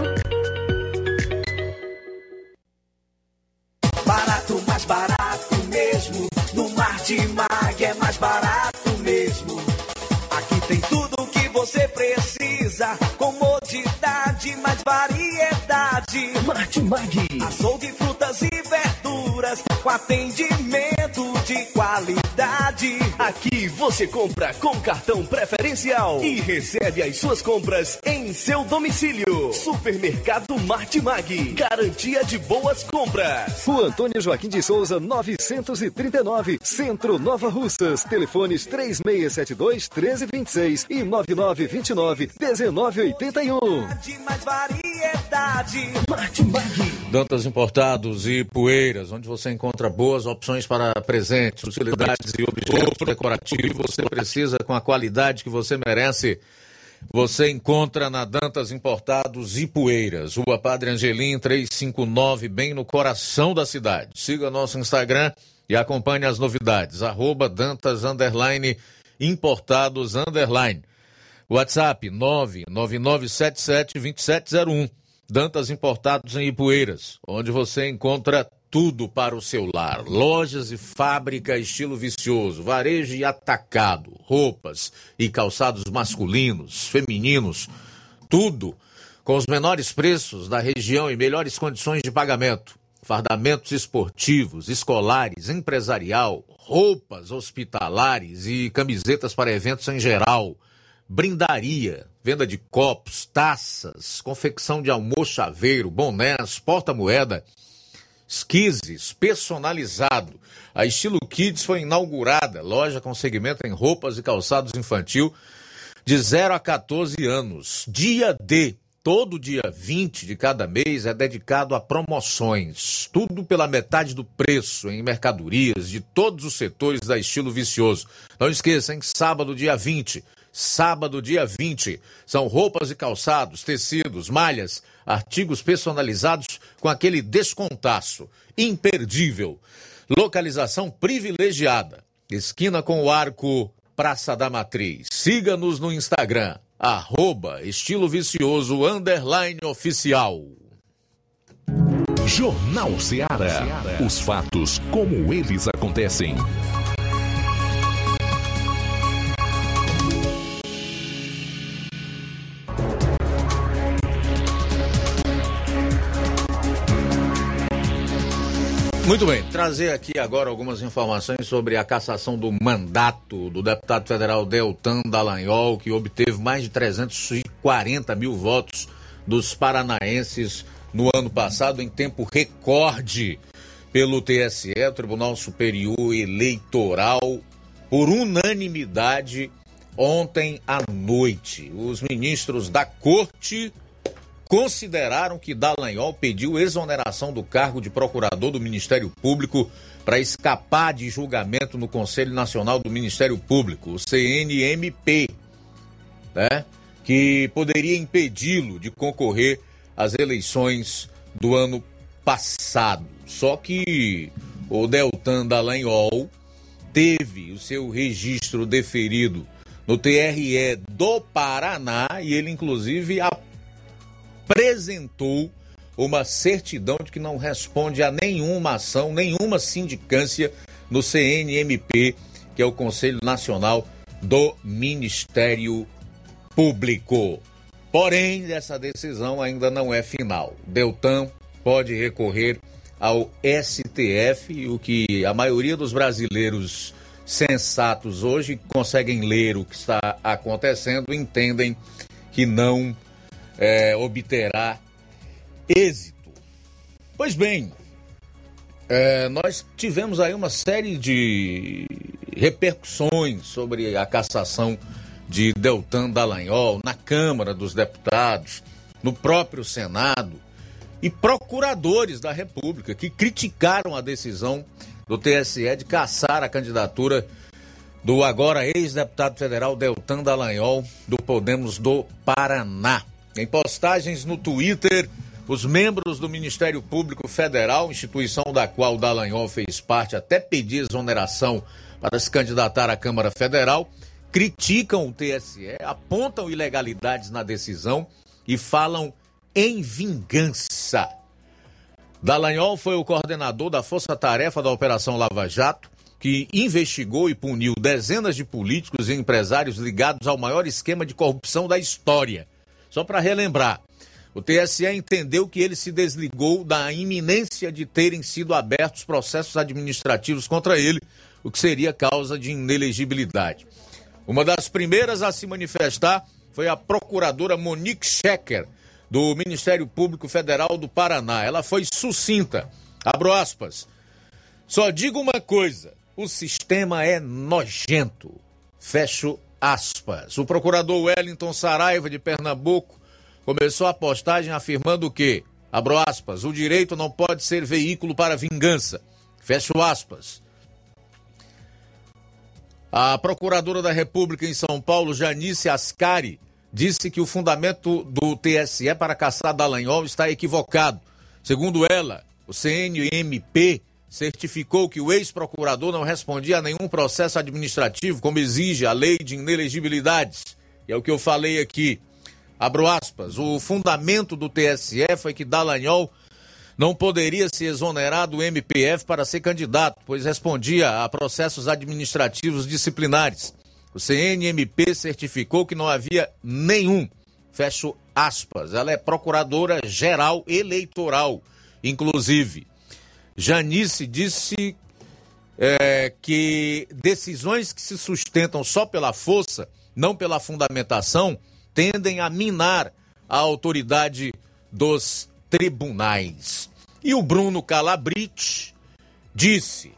Variedade. Martimag. Açougue, frutas e verduras. Com atendimento de qualidade. Aqui você compra com cartão preferencial e recebe as suas compras em seu domicílio. Supermercado Martimag. Garantia de boas compras. Rua Antônio Joaquim de Souza, 939, Centro Nova Russas. Telefones 3672 1326 e 9929 1981. De mais variedade. Martimag. Dantas Importados e Poeiras, onde você encontra boas opções para presentes, utilidades e objetos decorativos. Você precisa com a qualidade que você merece. Você encontra na Dantas Importados e Poeiras, Rua Padre Angelim 359, bem no coração da cidade. Siga nosso Instagram e acompanhe as novidades. Arroba Dantas Underline Importados Underline. WhatsApp 999772701. Dantas Importados em Ipueiras, onde você encontra tudo para o seu lar. Lojas e fábrica estilo vicioso, varejo e atacado, roupas e calçados masculinos, femininos, tudo com os menores preços da região e melhores condições de pagamento. Fardamentos esportivos, escolares, empresarial, roupas hospitalares e camisetas para eventos em geral brindaria, venda de copos, taças, confecção de almoço chaveiro, bonés, porta-moeda, esquises, personalizado. A Estilo Kids foi inaugurada, loja com segmento em roupas e calçados infantil de 0 a 14 anos. Dia D, todo dia 20 de cada mês é dedicado a promoções. Tudo pela metade do preço em mercadorias de todos os setores da Estilo Vicioso. Não esqueça, em sábado, dia 20, Sábado, dia 20, são roupas e calçados, tecidos, malhas, artigos personalizados com aquele descontaço imperdível. Localização privilegiada. Esquina com o arco Praça da Matriz. Siga-nos no Instagram, arroba estilo vicioso underline oficial. Jornal Ceará. Os fatos como eles acontecem. Muito bem, trazer aqui agora algumas informações sobre a cassação do mandato do deputado federal Deltan Dallagnol, que obteve mais de 340 mil votos dos paranaenses no ano passado, em tempo recorde, pelo TSE, Tribunal Superior Eleitoral, por unanimidade ontem à noite. Os ministros da corte consideraram que Dallagnol pediu exoneração do cargo de procurador do Ministério Público para escapar de julgamento no Conselho Nacional do Ministério Público, o CNMP, né? que poderia impedi-lo de concorrer às eleições do ano passado. Só que o Deltan Dallagnol teve o seu registro deferido no TRE do Paraná e ele inclusive apresentou uma certidão de que não responde a nenhuma ação, nenhuma sindicância no CNMP, que é o Conselho Nacional do Ministério Público. Porém, essa decisão ainda não é final. Deltan pode recorrer ao STF, o que a maioria dos brasileiros sensatos hoje conseguem ler o que está acontecendo, entendem que não é, obterá êxito. Pois bem, é, nós tivemos aí uma série de repercussões sobre a cassação de Deltan Dallagnol na Câmara dos Deputados, no próprio Senado e procuradores da República que criticaram a decisão do TSE de caçar a candidatura do agora ex-deputado federal Deltan Dallagnol do Podemos do Paraná. Em postagens no Twitter, os membros do Ministério Público Federal, instituição da qual Dallagnol fez parte, até pedir exoneração para se candidatar à Câmara Federal, criticam o TSE, apontam ilegalidades na decisão e falam em vingança. Dallagnol foi o coordenador da Força Tarefa da Operação Lava Jato, que investigou e puniu dezenas de políticos e empresários ligados ao maior esquema de corrupção da história só para relembrar, o TSE entendeu que ele se desligou da iminência de terem sido abertos processos administrativos contra ele, o que seria causa de inelegibilidade. Uma das primeiras a se manifestar foi a procuradora Monique Schecker, do Ministério Público Federal do Paraná. Ela foi sucinta. Abro aspas. Só digo uma coisa: o sistema é nojento. Fecho aspas. O procurador Wellington Saraiva de Pernambuco começou a postagem afirmando que, abro aspas, o direito não pode ser veículo para vingança. Fecho aspas. A procuradora da República em São Paulo, Janice Ascari, disse que o fundamento do TSE para caçar Dallagnol está equivocado. Segundo ela, o CNMP certificou que o ex-procurador não respondia a nenhum processo administrativo, como exige a lei de inelegibilidades. E é o que eu falei aqui. Abro aspas. O fundamento do TSE foi que Dallagnol não poderia se exonerar do MPF para ser candidato, pois respondia a processos administrativos disciplinares. O CNMP certificou que não havia nenhum. Fecho aspas. Ela é procuradora geral eleitoral, inclusive. Janice disse é, que decisões que se sustentam só pela força, não pela fundamentação, tendem a minar a autoridade dos tribunais. E o Bruno Calabrite disse,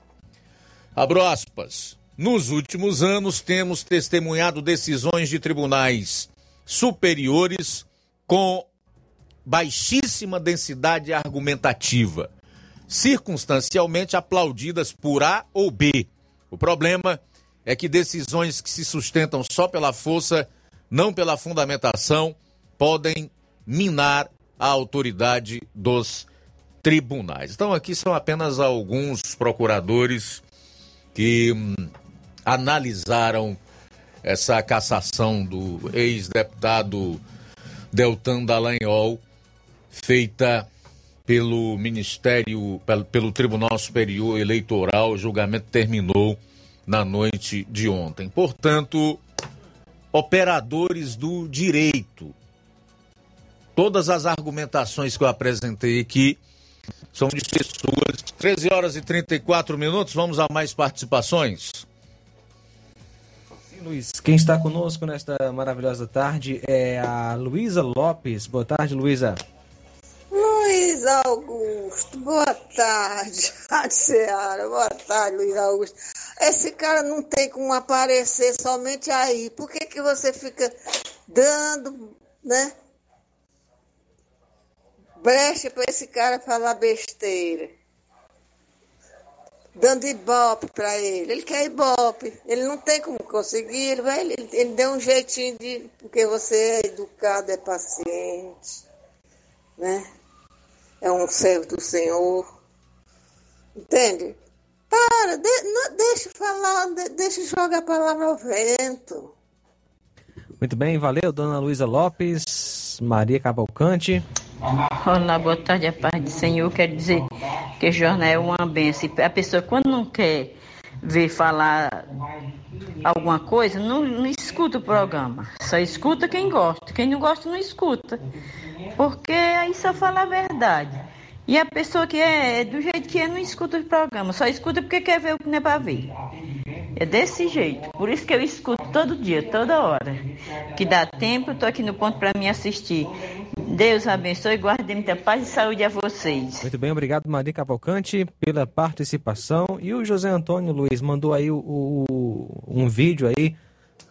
abro aspas, nos últimos anos temos testemunhado decisões de tribunais superiores com baixíssima densidade argumentativa circunstancialmente aplaudidas por A ou B. O problema é que decisões que se sustentam só pela força, não pela fundamentação, podem minar a autoridade dos tribunais. Então, aqui são apenas alguns procuradores que hum, analisaram essa cassação do ex-deputado Deltan Dallagnol, feita pelo Ministério, pelo, Tribunal Superior Eleitoral. O julgamento terminou na noite de ontem. Portanto, operadores do direito. Todas as argumentações que eu apresentei aqui são de pessoas. 13 horas e 34 minutos, vamos a mais participações. Luiz, quem está conosco nesta maravilhosa tarde é a Luísa Lopes. Boa tarde, Luísa. Luiz Augusto, boa tarde. Rádio Seara, boa tarde, Luiz Augusto. Esse cara não tem como aparecer somente aí. Por que, que você fica dando, né? Brecha para esse cara falar besteira. Dando ibope para ele. Ele quer ibope. Ele não tem como conseguir. Ele, vai, ele, ele deu um jeitinho de. Porque você é educado, é paciente. Né? É um servo do Senhor. Entende? Para, de, não, deixa falar, de, deixa jogar a palavra ao vento. Muito bem, valeu, dona Luísa Lopes, Maria Cavalcante. Olá, boa tarde, a paz do Senhor. Quero dizer que o jornal é uma benção. A pessoa, quando não quer ver falar alguma coisa, não, não escuta o programa. Só escuta quem gosta. Quem não gosta, não escuta. Porque aí só fala a verdade. E a pessoa que é, é do jeito que é, não escuta o programa. Só escuta porque quer ver o que não é para ver. É desse jeito. Por isso que eu escuto todo dia, toda hora. Que dá tempo, eu tô aqui no ponto para me assistir. Deus abençoe e guarde muita paz e saúde a vocês. Muito bem, obrigado Maria Cavalcante pela participação. E o José Antônio Luiz mandou aí o, o- um vídeo aí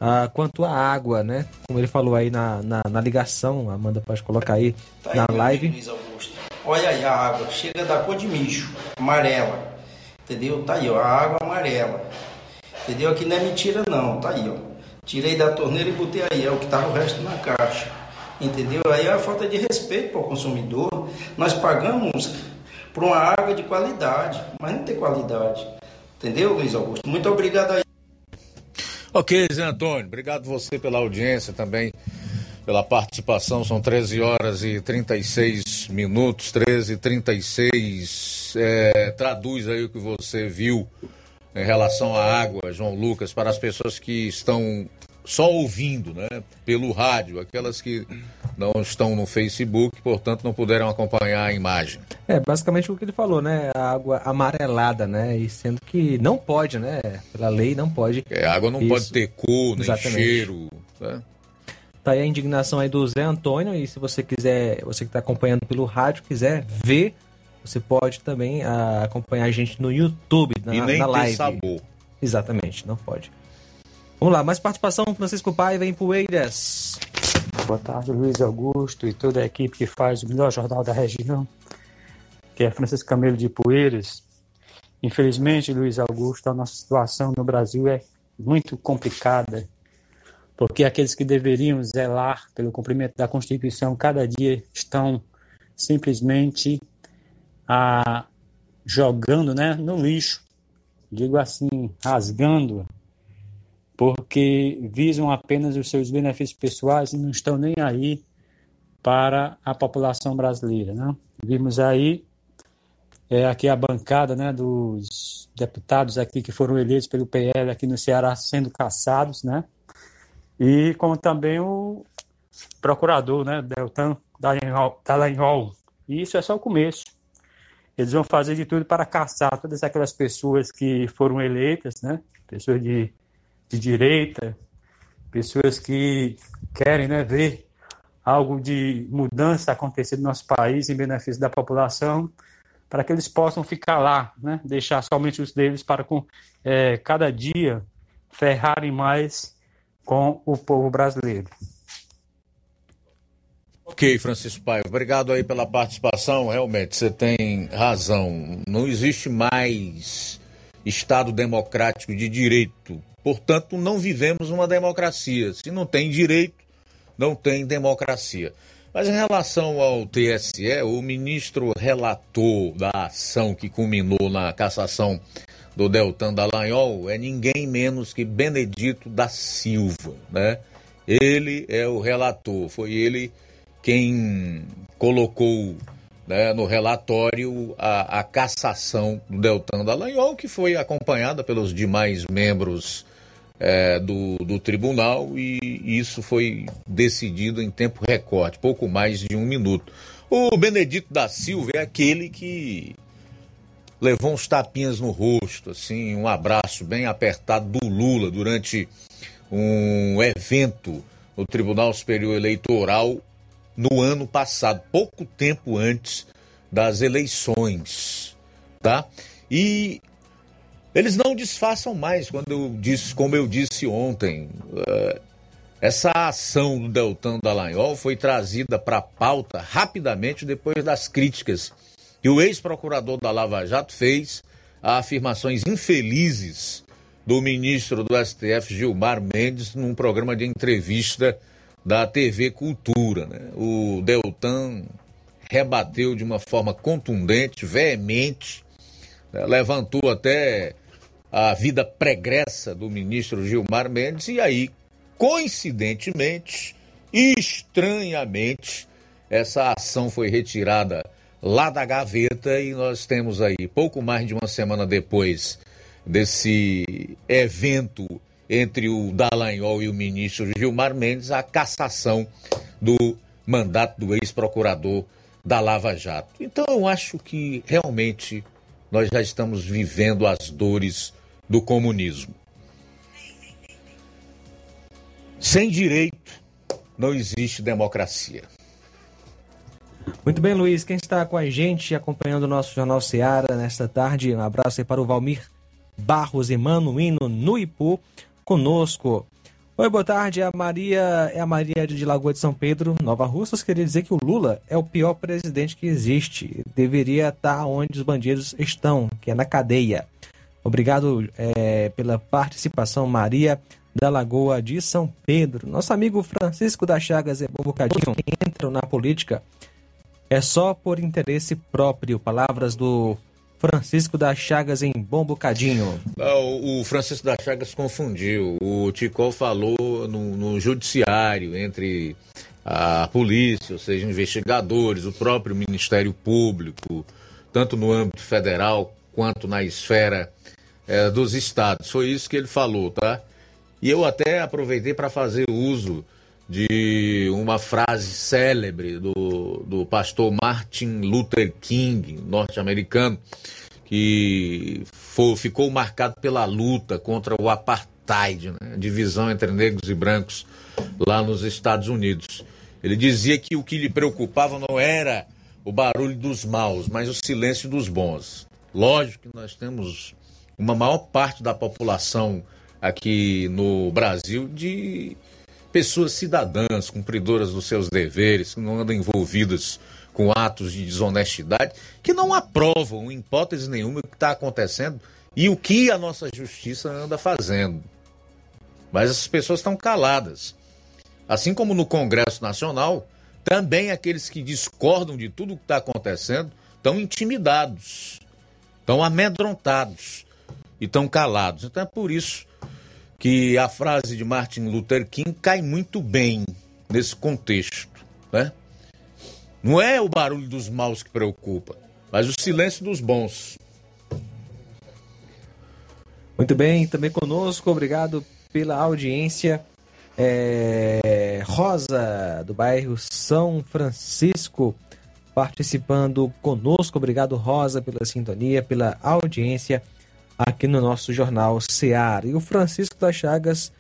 ah, quanto à água, né? Como ele falou aí na, na, na ligação, a Amanda pode colocar aí Tá aí, na meu live. amigo Luiz Augusto. Olha aí a água, chega da cor de mijo, amarela. Entendeu? Tá aí, ó, a água amarela. Entendeu? Aqui não é mentira não, tá aí, ó. Tirei da torneira e botei aí, é o que tava o resto na caixa. Entendeu? Aí é a falta de respeito para o consumidor. Nós pagamos por uma água de qualidade, mas não tem qualidade. Entendeu, Luiz Augusto? Muito obrigado aí. Ok, Zé Antônio, obrigado você pela audiência também, pela participação. São 13 horas e 36 minutos, 13 e 36. É, traduz aí o que você viu em relação à água, João Lucas, para as pessoas que estão só ouvindo, né, pelo rádio, aquelas que não estão no Facebook, portanto não puderam acompanhar a imagem. É, basicamente o que ele falou, né? A água amarelada, né? E sendo que não pode, né? Pela lei não pode. É, a água não Isso. pode ter cor, nem Exatamente. cheiro, né? Tá aí a indignação aí do Zé Antônio e se você quiser, você que está acompanhando pelo rádio, quiser ver, você pode também ah, acompanhar a gente no YouTube, na, E nem na tem live. sabor. Exatamente, não pode. Vamos lá, mais participação, Francisco Paiva em Poeiras. Boa tarde, Luiz Augusto e toda a equipe que faz o melhor jornal da região, que é Francisco Camelo de Poeiras. Infelizmente, Luiz Augusto, a nossa situação no Brasil é muito complicada, porque aqueles que deveriam zelar pelo cumprimento da Constituição cada dia estão simplesmente ah, jogando né, no lixo, digo assim, rasgando porque visam apenas os seus benefícios pessoais e não estão nem aí para a população brasileira. Né? Vimos aí é, aqui a bancada né, dos deputados aqui que foram eleitos pelo PL aqui no Ceará sendo caçados, né? e como também o procurador, né, Deltan. Dallagnol. E isso é só o começo. Eles vão fazer de tudo para caçar todas aquelas pessoas que foram eleitas, né? pessoas de de direita, pessoas que querem né, ver algo de mudança acontecer no nosso país em benefício da população, para que eles possam ficar lá, né, deixar somente os deles para com, é, cada dia ferrarem mais com o povo brasileiro. Ok, Francisco Paiva, obrigado aí pela participação. Realmente, você tem razão. Não existe mais Estado democrático de direito. Portanto, não vivemos uma democracia. Se não tem direito, não tem democracia. Mas em relação ao TSE, o ministro relator da ação que culminou na cassação do Deltan Dallagnol é ninguém menos que Benedito da Silva, né? Ele é o relator, foi ele quem colocou né, no relatório a, a cassação do Deltan Dallagnol, que foi acompanhada pelos demais membros é, do, do tribunal e isso foi decidido em tempo recorde, pouco mais de um minuto. O Benedito da Silva é aquele que levou uns tapinhas no rosto, assim, um abraço bem apertado do Lula durante um evento no Tribunal Superior Eleitoral no ano passado, pouco tempo antes das eleições, tá? E eles não disfarçam mais, quando eu disse, como eu disse ontem, uh, essa ação do Deltan Dallagnol foi trazida para a pauta rapidamente depois das críticas que o ex-procurador da Lava Jato fez a afirmações infelizes do ministro do STF, Gilmar Mendes, num programa de entrevista da TV Cultura. Né? O Deltan rebateu de uma forma contundente, veemente, né? levantou até a vida pregressa do ministro Gilmar Mendes, e aí, coincidentemente, estranhamente, essa ação foi retirada lá da gaveta e nós temos aí, pouco mais de uma semana depois desse evento entre o Dallagnol e o ministro Gilmar Mendes, a cassação do mandato do ex-procurador da Lava Jato. Então eu acho que realmente nós já estamos vivendo as dores do comunismo. Sem direito não existe democracia. Muito bem, Luiz. Quem está com a gente acompanhando o nosso Jornal Seara nesta tarde, um abraço aí para o Valmir Barros Emanuino no Ipu, conosco. Oi, boa tarde. A Maria é a Maria de Lagoa de São Pedro, Nova Russas. Queria dizer que o Lula é o pior presidente que existe. Deveria estar onde os bandidos estão, que é na cadeia. Obrigado é, pela participação, Maria da Lagoa de São Pedro. Nosso amigo Francisco da Chagas é bom bocadinho. Entram na política é só por interesse próprio. Palavras do Francisco das Chagas em Bom Bocadinho. Não, o Francisco das Chagas confundiu. O Ticol falou no, no, judiciário, entre a polícia, ou seja, investigadores, o próprio Ministério Público, tanto no âmbito federal quanto na esfera é, dos estados. Foi isso que ele falou, tá? E eu até aproveitei para fazer uso de uma frase célebre do, do pastor Martin Luther King, norte-americano, que foi, ficou marcado pela luta contra o apartheid, né? divisão entre negros e brancos lá nos Estados Unidos. Ele dizia que o que lhe preocupava não era o barulho dos maus, mas o silêncio dos bons. Lógico que nós temos uma maior parte da população aqui no Brasil de pessoas cidadãs, cumpridoras dos seus deveres, que não andam envolvidas com atos de desonestidade, que não aprovam, em hipótese nenhuma, o que está acontecendo e o que a nossa justiça anda fazendo. Mas essas pessoas estão caladas. Assim como no Congresso Nacional, também aqueles que discordam de tudo o que está acontecendo estão intimidados, estão amedrontados e estão calados. Então é por isso que a frase de Martin Luther King cai muito bem nesse contexto, né? Não é o barulho dos maus que preocupa, mas o silêncio dos bons. Muito bem, também conosco, obrigado pela audiência. É, Rosa, do bairro São Francisco, participando conosco. Obrigado, Rosa, pela sintonia, pela audiência aqui no nosso jornal Seara. E o Francisco das Chagas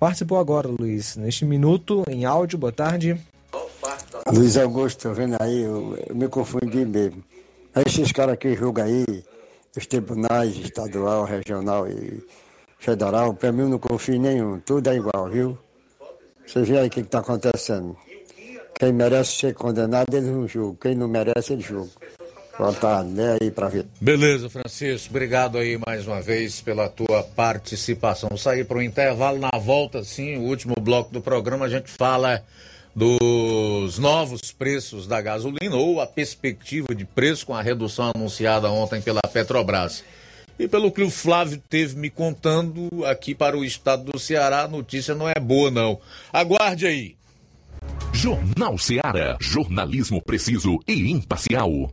participou agora, Luiz, neste minuto, em áudio. Boa tarde. Luiz Augusto, vendo aí, eu, eu me confundi mesmo. Esses caras que julgam aí, os tribunais estadual, regional e federal, para mim eu não confio em nenhum, tudo é igual, viu? Você vê aí o que está acontecendo. Quem merece ser condenado, ele não julga. Quem não merece, ele julga. Boa tarde, né aí para ver. Beleza, Francisco. Obrigado aí mais uma vez pela tua participação. Vou sair para o intervalo. Na volta, sim, o último bloco do programa, a gente fala dos novos preços da gasolina ou a perspectiva de preço com a redução anunciada ontem pela Petrobras. E pelo que o Flávio teve me contando aqui para o estado do Ceará, a notícia não é boa, não. Aguarde aí. Jornal Ceará. Jornalismo preciso e imparcial.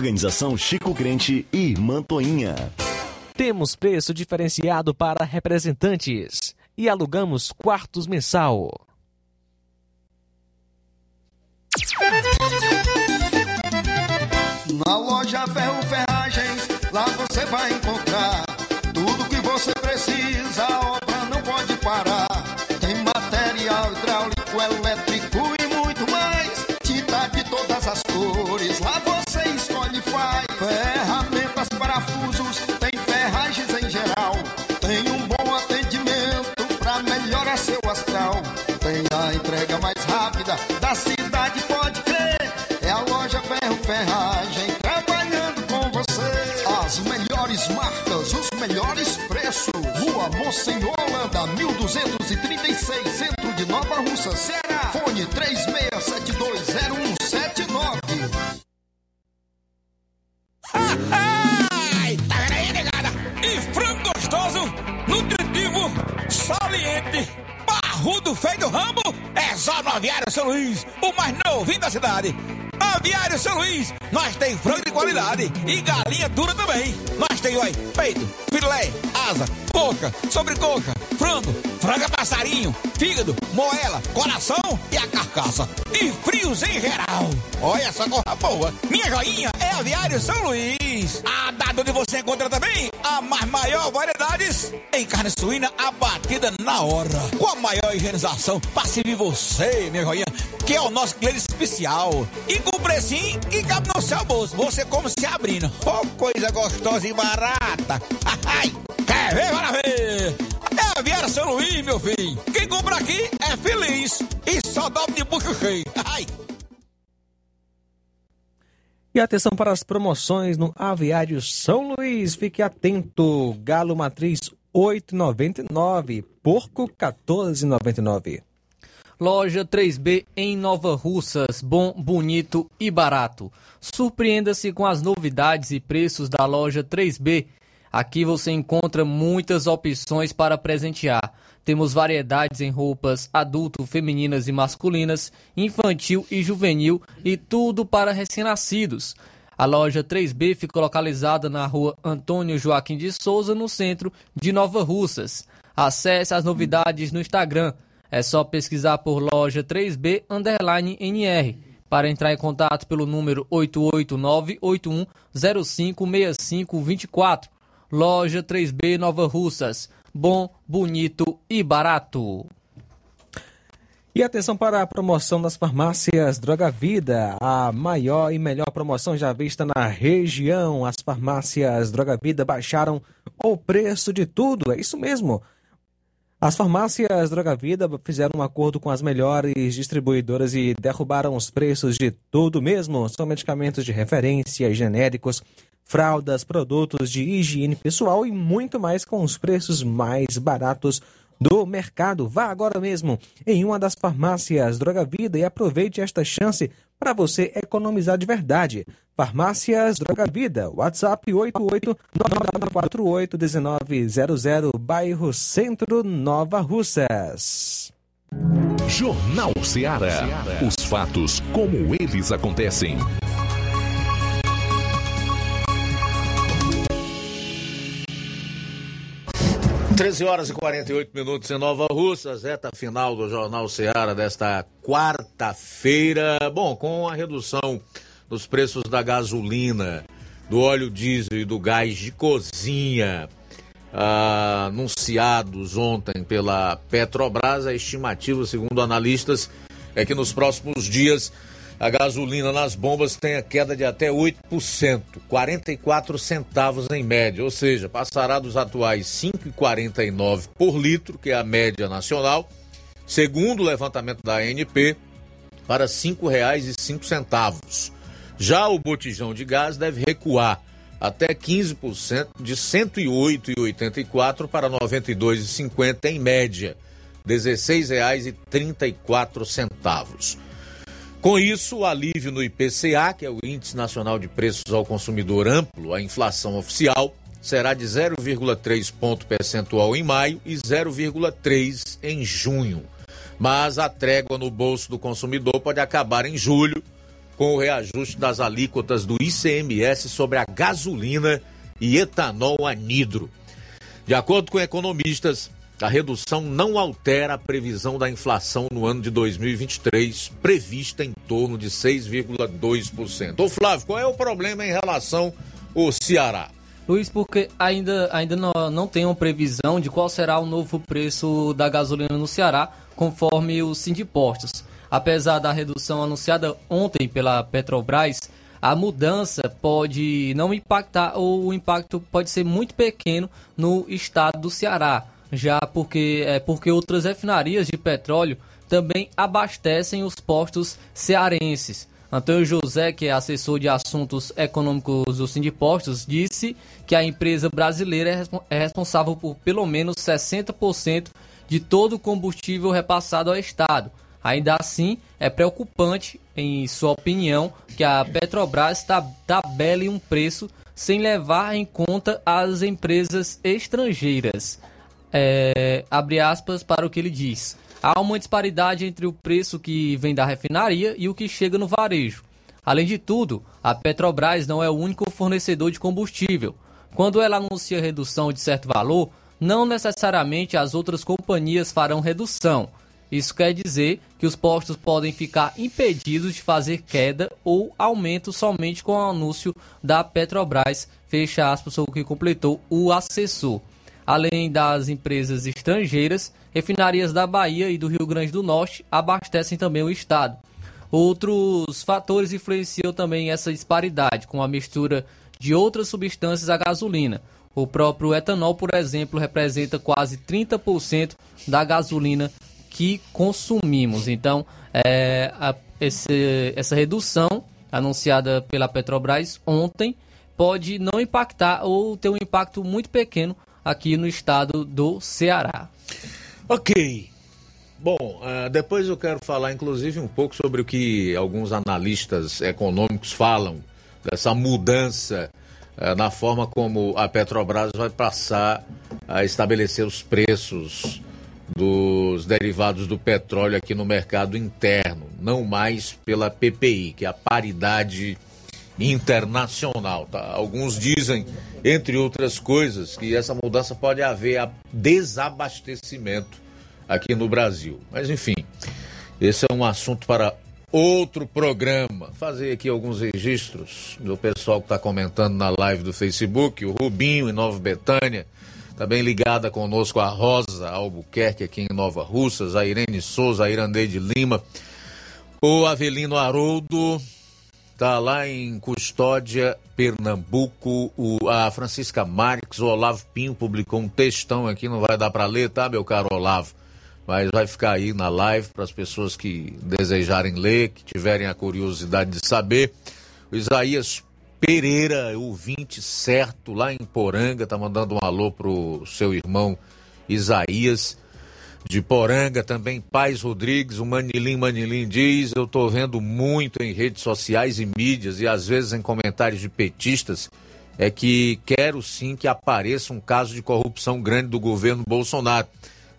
Organização Chico Crente e Mantoinha. Temos preço diferenciado para representantes e alugamos quartos mensal. Na loja Ferro Ferragens, lá você vai encontrar tudo que você precisa, entrega mais rápida da cidade, pode crer. É a loja Ferro Ferragem trabalhando com você. As melhores marcas, os melhores preços. Rua Monsenhor Holanda, 1236, centro de Nova Russa, Ceará. Fone 36720179. Ai, tá aí, negada? E frango gostoso, nutritivo, saliente, barrudo feio do rambo, é só no Aviário São Luís, o mais novinho da cidade. Aviário São Luís, nós tem frango de qualidade e galinha dura também. Nós tem, oi, peito, filé, asa, boca, sobrecoca, frango, franga passarinho, fígado, moela, coração e a carcaça. E frios em geral. Olha essa corra boa. Minha joinha é Aviário São Luís. A data onde você encontra também a mais maior variedades em carne suína abatida na hora. Com a maior higienização para servir você, minha joinha, que é o nosso cliente especial. E com precinho que cabe no seu bolso. Você como se abrindo. Oh, coisa gostosa e barata. Ai, quer ver? Bora ver. É Aviário São Luís, meu filho. Quem compra aqui é feliz. E só dobra de bucho cheio. Ai. E atenção para as promoções no Aviário São Luís. Fique atento. Galo Matriz 8,99. Porco 14,99. Loja 3B em Nova Russas, bom, bonito e barato. Surpreenda-se com as novidades e preços da loja 3B. Aqui você encontra muitas opções para presentear. Temos variedades em roupas adulto, femininas e masculinas, infantil e juvenil e tudo para recém-nascidos. A loja 3B fica localizada na rua Antônio Joaquim de Souza, no centro de Nova Russas. Acesse as novidades no Instagram. É só pesquisar por loja 3B underline NR. Para entrar em contato pelo número 88981056524. Loja 3B Nova Russas. Bom, bonito e barato. E atenção para a promoção das farmácias Droga Vida, a maior e melhor promoção já vista na região. As farmácias Droga Vida baixaram o preço de tudo, é isso mesmo. As farmácias Droga Vida fizeram um acordo com as melhores distribuidoras e derrubaram os preços de tudo mesmo. São medicamentos de referência, genéricos, fraldas, produtos de higiene pessoal e muito mais com os preços mais baratos do mercado. Vá agora mesmo em uma das farmácias Droga Vida e aproveite esta chance para você economizar de verdade. Farmácias Droga Vida, WhatsApp 88-948-1900, bairro Centro, Nova Russas. Jornal Ceará. Os fatos como eles acontecem. Treze horas e 48 minutos em Nova Russas, reta final do Jornal Ceará desta quarta-feira. Bom, com a redução dos preços da gasolina, do óleo diesel e do gás de cozinha ah, anunciados ontem pela Petrobras, a estimativa, segundo analistas, é que nos próximos dias a gasolina nas bombas tenha queda de até 8%, 44 centavos em média, ou seja, passará dos atuais 5,49 por litro, que é a média nacional, segundo o levantamento da ANP, para R$ 5,05. Já o botijão de gás deve recuar até 15% de R$ 108,84 para R$ 92,50 em média, R$ 16,34. Com isso, o alívio no IPCA, que é o Índice Nacional de Preços ao Consumidor Amplo, a inflação oficial, será de 0,3 ponto percentual em maio e 0,3 em junho. Mas a trégua no bolso do consumidor pode acabar em julho, com o reajuste das alíquotas do ICMS sobre a gasolina e etanol anidro. De acordo com economistas, a redução não altera a previsão da inflação no ano de 2023, prevista em torno de 6,2%. Ô Flávio, qual é o problema em relação ao Ceará? Luiz, porque ainda, ainda não, não tem uma previsão de qual será o novo preço da gasolina no Ceará, conforme o Sindipostos. Apesar da redução anunciada ontem pela Petrobras, a mudança pode não impactar, ou o impacto pode ser muito pequeno no estado do Ceará já porque, é, porque outras refinarias de petróleo também abastecem os postos cearenses. Antônio José, que é assessor de assuntos econômicos do Sindipostos, disse que a empresa brasileira é, é responsável por pelo menos 60% de todo o combustível repassado ao Estado. Ainda assim, é preocupante, em sua opinião, que a Petrobras tabele um preço sem levar em conta as empresas estrangeiras é, abre aspas para o que ele diz. Há uma disparidade entre o preço que vem da refinaria e o que chega no varejo. Além de tudo, a Petrobras não é o único fornecedor de combustível. Quando ela anuncia redução de certo valor, não necessariamente as outras companhias farão redução. Isso quer dizer que os postos podem ficar impedidos de fazer queda ou aumento somente com o anúncio da Petrobras, fecha aspas, o que completou o assessor. Além das empresas estrangeiras, refinarias da Bahia e do Rio Grande do Norte abastecem também o estado. Outros fatores influenciam também essa disparidade, com a mistura de outras substâncias à gasolina. O próprio etanol, por exemplo, representa quase 30% da gasolina que consumimos. Então, é, a, esse, essa redução anunciada pela Petrobras ontem pode não impactar ou ter um impacto muito pequeno aqui no estado do Ceará. Ok. Bom, uh, depois eu quero falar, inclusive, um pouco sobre o que alguns analistas econômicos falam dessa mudança uh, na forma como a Petrobras vai passar a estabelecer os preços dos derivados do petróleo aqui no mercado interno, não mais pela PPI, que é a paridade internacional. Tá? Alguns dizem, entre outras coisas, que essa mudança pode haver desabastecimento aqui no Brasil. Mas enfim, esse é um assunto para outro programa. Fazer aqui alguns registros do pessoal que está comentando na live do Facebook, o Rubinho em Nova Betânia, também ligada conosco a Rosa Albuquerque aqui em Nova Russas, a Irene Souza, a Irandeide Lima, o Avelino Haroldo, Está lá em Custódia, Pernambuco. O, a Francisca Marques, o Olavo Pinho publicou um textão aqui, não vai dar para ler, tá, meu caro Olavo? Mas vai ficar aí na live para as pessoas que desejarem ler, que tiverem a curiosidade de saber. O Isaías Pereira, ouvinte certo, lá em Poranga, tá mandando um alô pro seu irmão Isaías de Poranga, também Paz Rodrigues, o Manilim Manilim diz, eu estou vendo muito em redes sociais e mídias e às vezes em comentários de petistas, é que quero sim que apareça um caso de corrupção grande do governo Bolsonaro.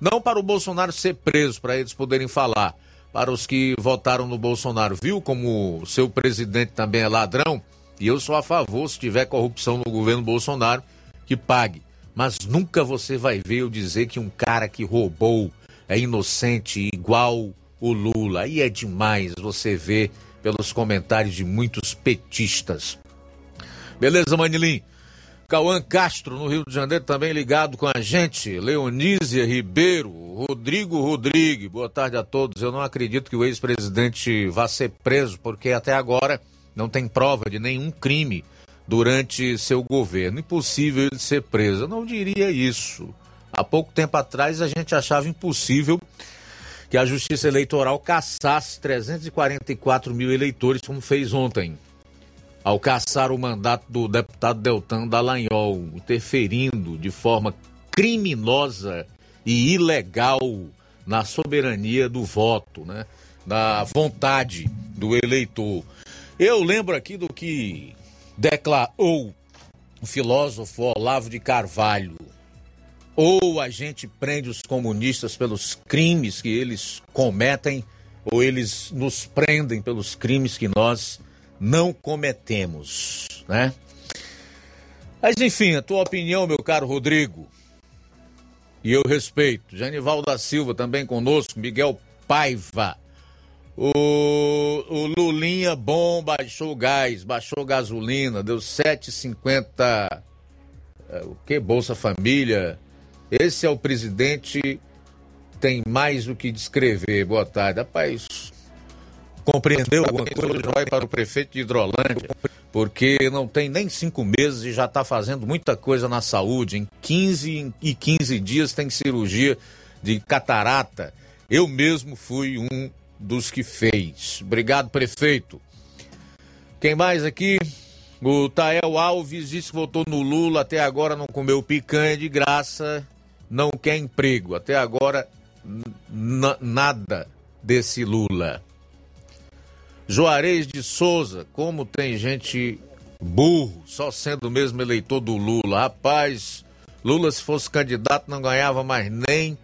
Não para o Bolsonaro ser preso, para eles poderem falar, para os que votaram no Bolsonaro. Viu como seu presidente também é ladrão? E eu sou a favor, se tiver corrupção no governo Bolsonaro, que pague mas nunca você vai ver eu dizer que um cara que roubou é inocente igual o Lula. Aí é demais você ver pelos comentários de muitos petistas. Beleza, Manilim? Cauã Castro, no Rio de Janeiro, também ligado com a gente. Leonísia Ribeiro, Rodrigo Rodrigues, boa tarde a todos. Eu não acredito que o ex-presidente vá ser preso, porque até agora não tem prova de nenhum crime durante seu governo. Impossível ele ser preso. Eu não diria isso. Há pouco tempo atrás a gente achava impossível que a Justiça Eleitoral caçasse 344 mil eleitores, como fez ontem. ao caçar o mandato do deputado Deltan Dallagnol, interferindo de forma criminosa e ilegal na soberania do voto, né? na vontade do eleitor. Eu lembro aqui do que declarou o filósofo Olavo de Carvalho. Ou a gente prende os comunistas pelos crimes que eles cometem, ou eles nos prendem pelos crimes que nós não cometemos, né? Mas enfim, a tua opinião, meu caro Rodrigo, e eu respeito. Janival da Silva também conosco, Miguel Paiva. O, o Lulinha bom baixou gás, baixou gasolina, deu 7,50. É, o que? Bolsa Família. Esse é o presidente, tem mais o que descrever. Boa tarde. Rapaz, compreendeu alguma coisa? Vai para o prefeito de Hidrolândia porque não tem nem cinco meses e já está fazendo muita coisa na saúde. Em 15 e 15 dias tem cirurgia de catarata. Eu mesmo fui um dos que fez. Obrigado, prefeito. Quem mais aqui? O Tael Alves disse que votou no Lula, até agora não comeu picanha de graça, não quer emprego. Até agora, nada desse Lula. Juarez de Souza, como tem gente burro, só sendo mesmo eleitor do Lula. Rapaz, Lula, se fosse candidato, não ganhava mais nem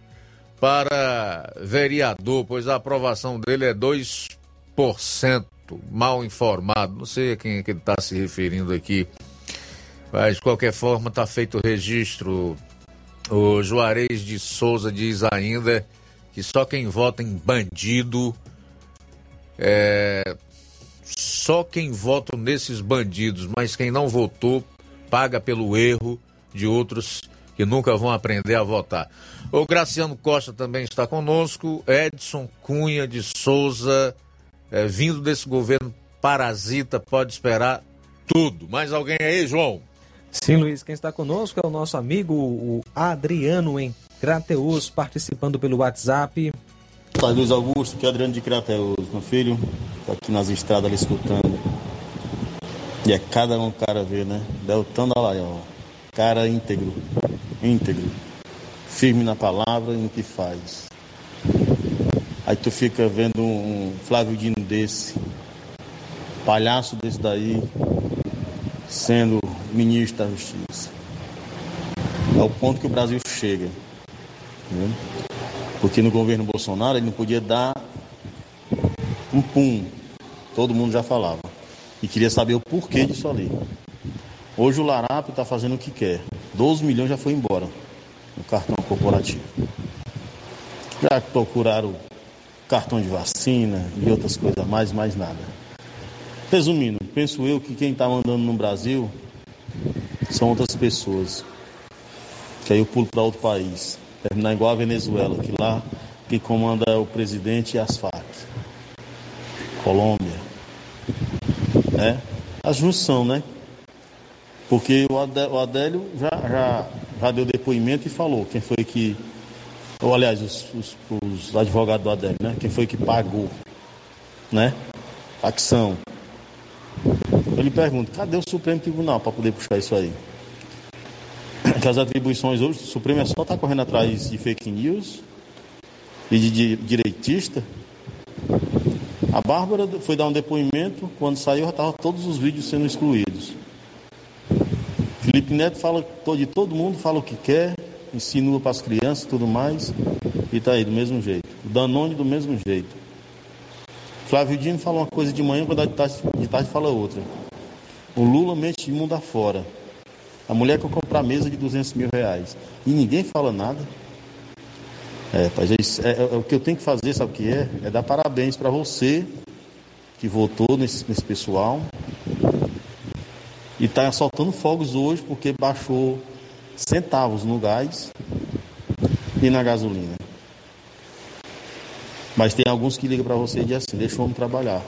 para vereador, pois a aprovação dele é 2%. Mal informado, não sei a quem é que ele está se referindo aqui. Mas, de qualquer forma, está feito o registro. O Juarez de Souza diz ainda que só quem vota em bandido é, só quem vota nesses bandidos, mas quem não votou paga pelo erro de outros que nunca vão aprender a votar. O Graciano Costa também está conosco, Edson Cunha de Souza, é, vindo desse governo parasita, pode esperar tudo. Mais alguém aí, João? Sim, Luiz, quem está conosco é o nosso amigo o Adriano em Crateus, participando pelo WhatsApp. Tá, Luiz Augusto, que é Adriano de Crateus, meu filho, tá aqui nas estradas ali escutando. E é cada um cara ver, né? Deltando ó. Cara íntegro, íntegro, firme na palavra e no que faz. Aí tu fica vendo um Flávio Dino desse, palhaço desse daí, sendo ministro da Justiça. É o ponto que o Brasil chega. Né? Porque no governo Bolsonaro ele não podia dar um pum. Todo mundo já falava. E queria saber o porquê disso ali. Hoje o Larápio está fazendo o que quer. 12 milhões já foi embora cartão corporativo. Já procuraram cartão de vacina e outras coisas mais, mais nada. Resumindo, penso eu que quem está mandando no Brasil são outras pessoas. Que aí eu pulo para outro país terminar igual a Venezuela, que lá que comanda é o presidente e as Farc. Colômbia. É a junção, né? Porque o Adélio já, já, já deu depoimento e falou quem foi que. Ou aliás, os, os, os advogados do Adélio, né? Quem foi que pagou, né? Facção. Ele pergunta, cadê o Supremo Tribunal para poder puxar isso aí? que as atribuições hoje, o Supremo é só tá correndo atrás de fake news e de direitista. A Bárbara foi dar um depoimento, quando saiu já estavam todos os vídeos sendo excluídos. Felipe Neto fala de todo mundo, fala o que quer, insinua para as crianças e tudo mais, e está aí do mesmo jeito. O Danone do mesmo jeito. Flávio Dino fala uma coisa de manhã, quando de tarde, de tarde fala outra. O Lula mente de mundo afora. A mulher quer comprar mesa de 200 mil reais e ninguém fala nada. É, é, é, é, o que eu tenho que fazer, sabe o que é? É dar parabéns para você que votou nesse, nesse pessoal e está soltando fogos hoje porque baixou centavos no gás e na gasolina. Mas tem alguns que ligam para você e dizem assim, deixa o homem trabalhar.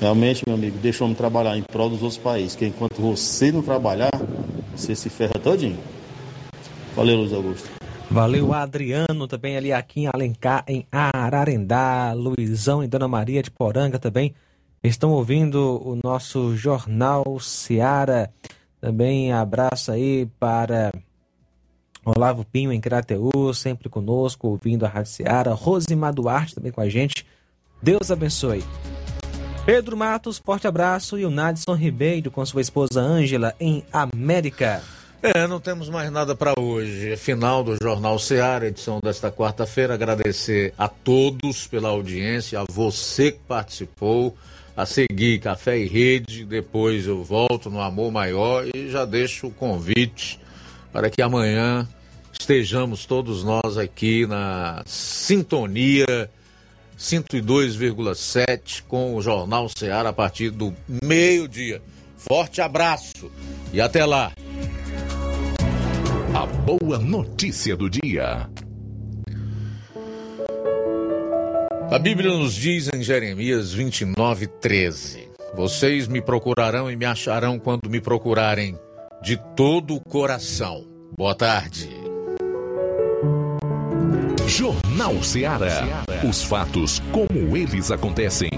Realmente, meu amigo, deixa o homem trabalhar em prol dos outros países, que enquanto você não trabalhar, você se ferra todinho. Valeu, Luiz Augusto. Valeu, Adriano, também ali aqui em Alencar, em Ararendá, Luizão e Dona Maria de Poranga também estão ouvindo o nosso Jornal Seara. Também abraço aí para Olavo Pinho em Crateú, sempre conosco, ouvindo a Rádio Seara. Rosimar Duarte também com a gente. Deus abençoe. Pedro Matos, forte abraço. E o Nadson Ribeiro com sua esposa Ângela em América. É, não temos mais nada para hoje. É final do Jornal Seara, edição desta quarta-feira. Agradecer a todos pela audiência, a você que participou, a seguir Café e Rede. Depois eu volto no Amor Maior e já deixo o convite para que amanhã estejamos todos nós aqui na sintonia 102,7 com o Jornal Seara a partir do meio-dia. Forte abraço e até lá. A boa notícia do dia. A Bíblia nos diz em Jeremias 29, 13: Vocês me procurarão e me acharão quando me procurarem de todo o coração. Boa tarde. Jornal Seara. Os fatos como eles acontecem.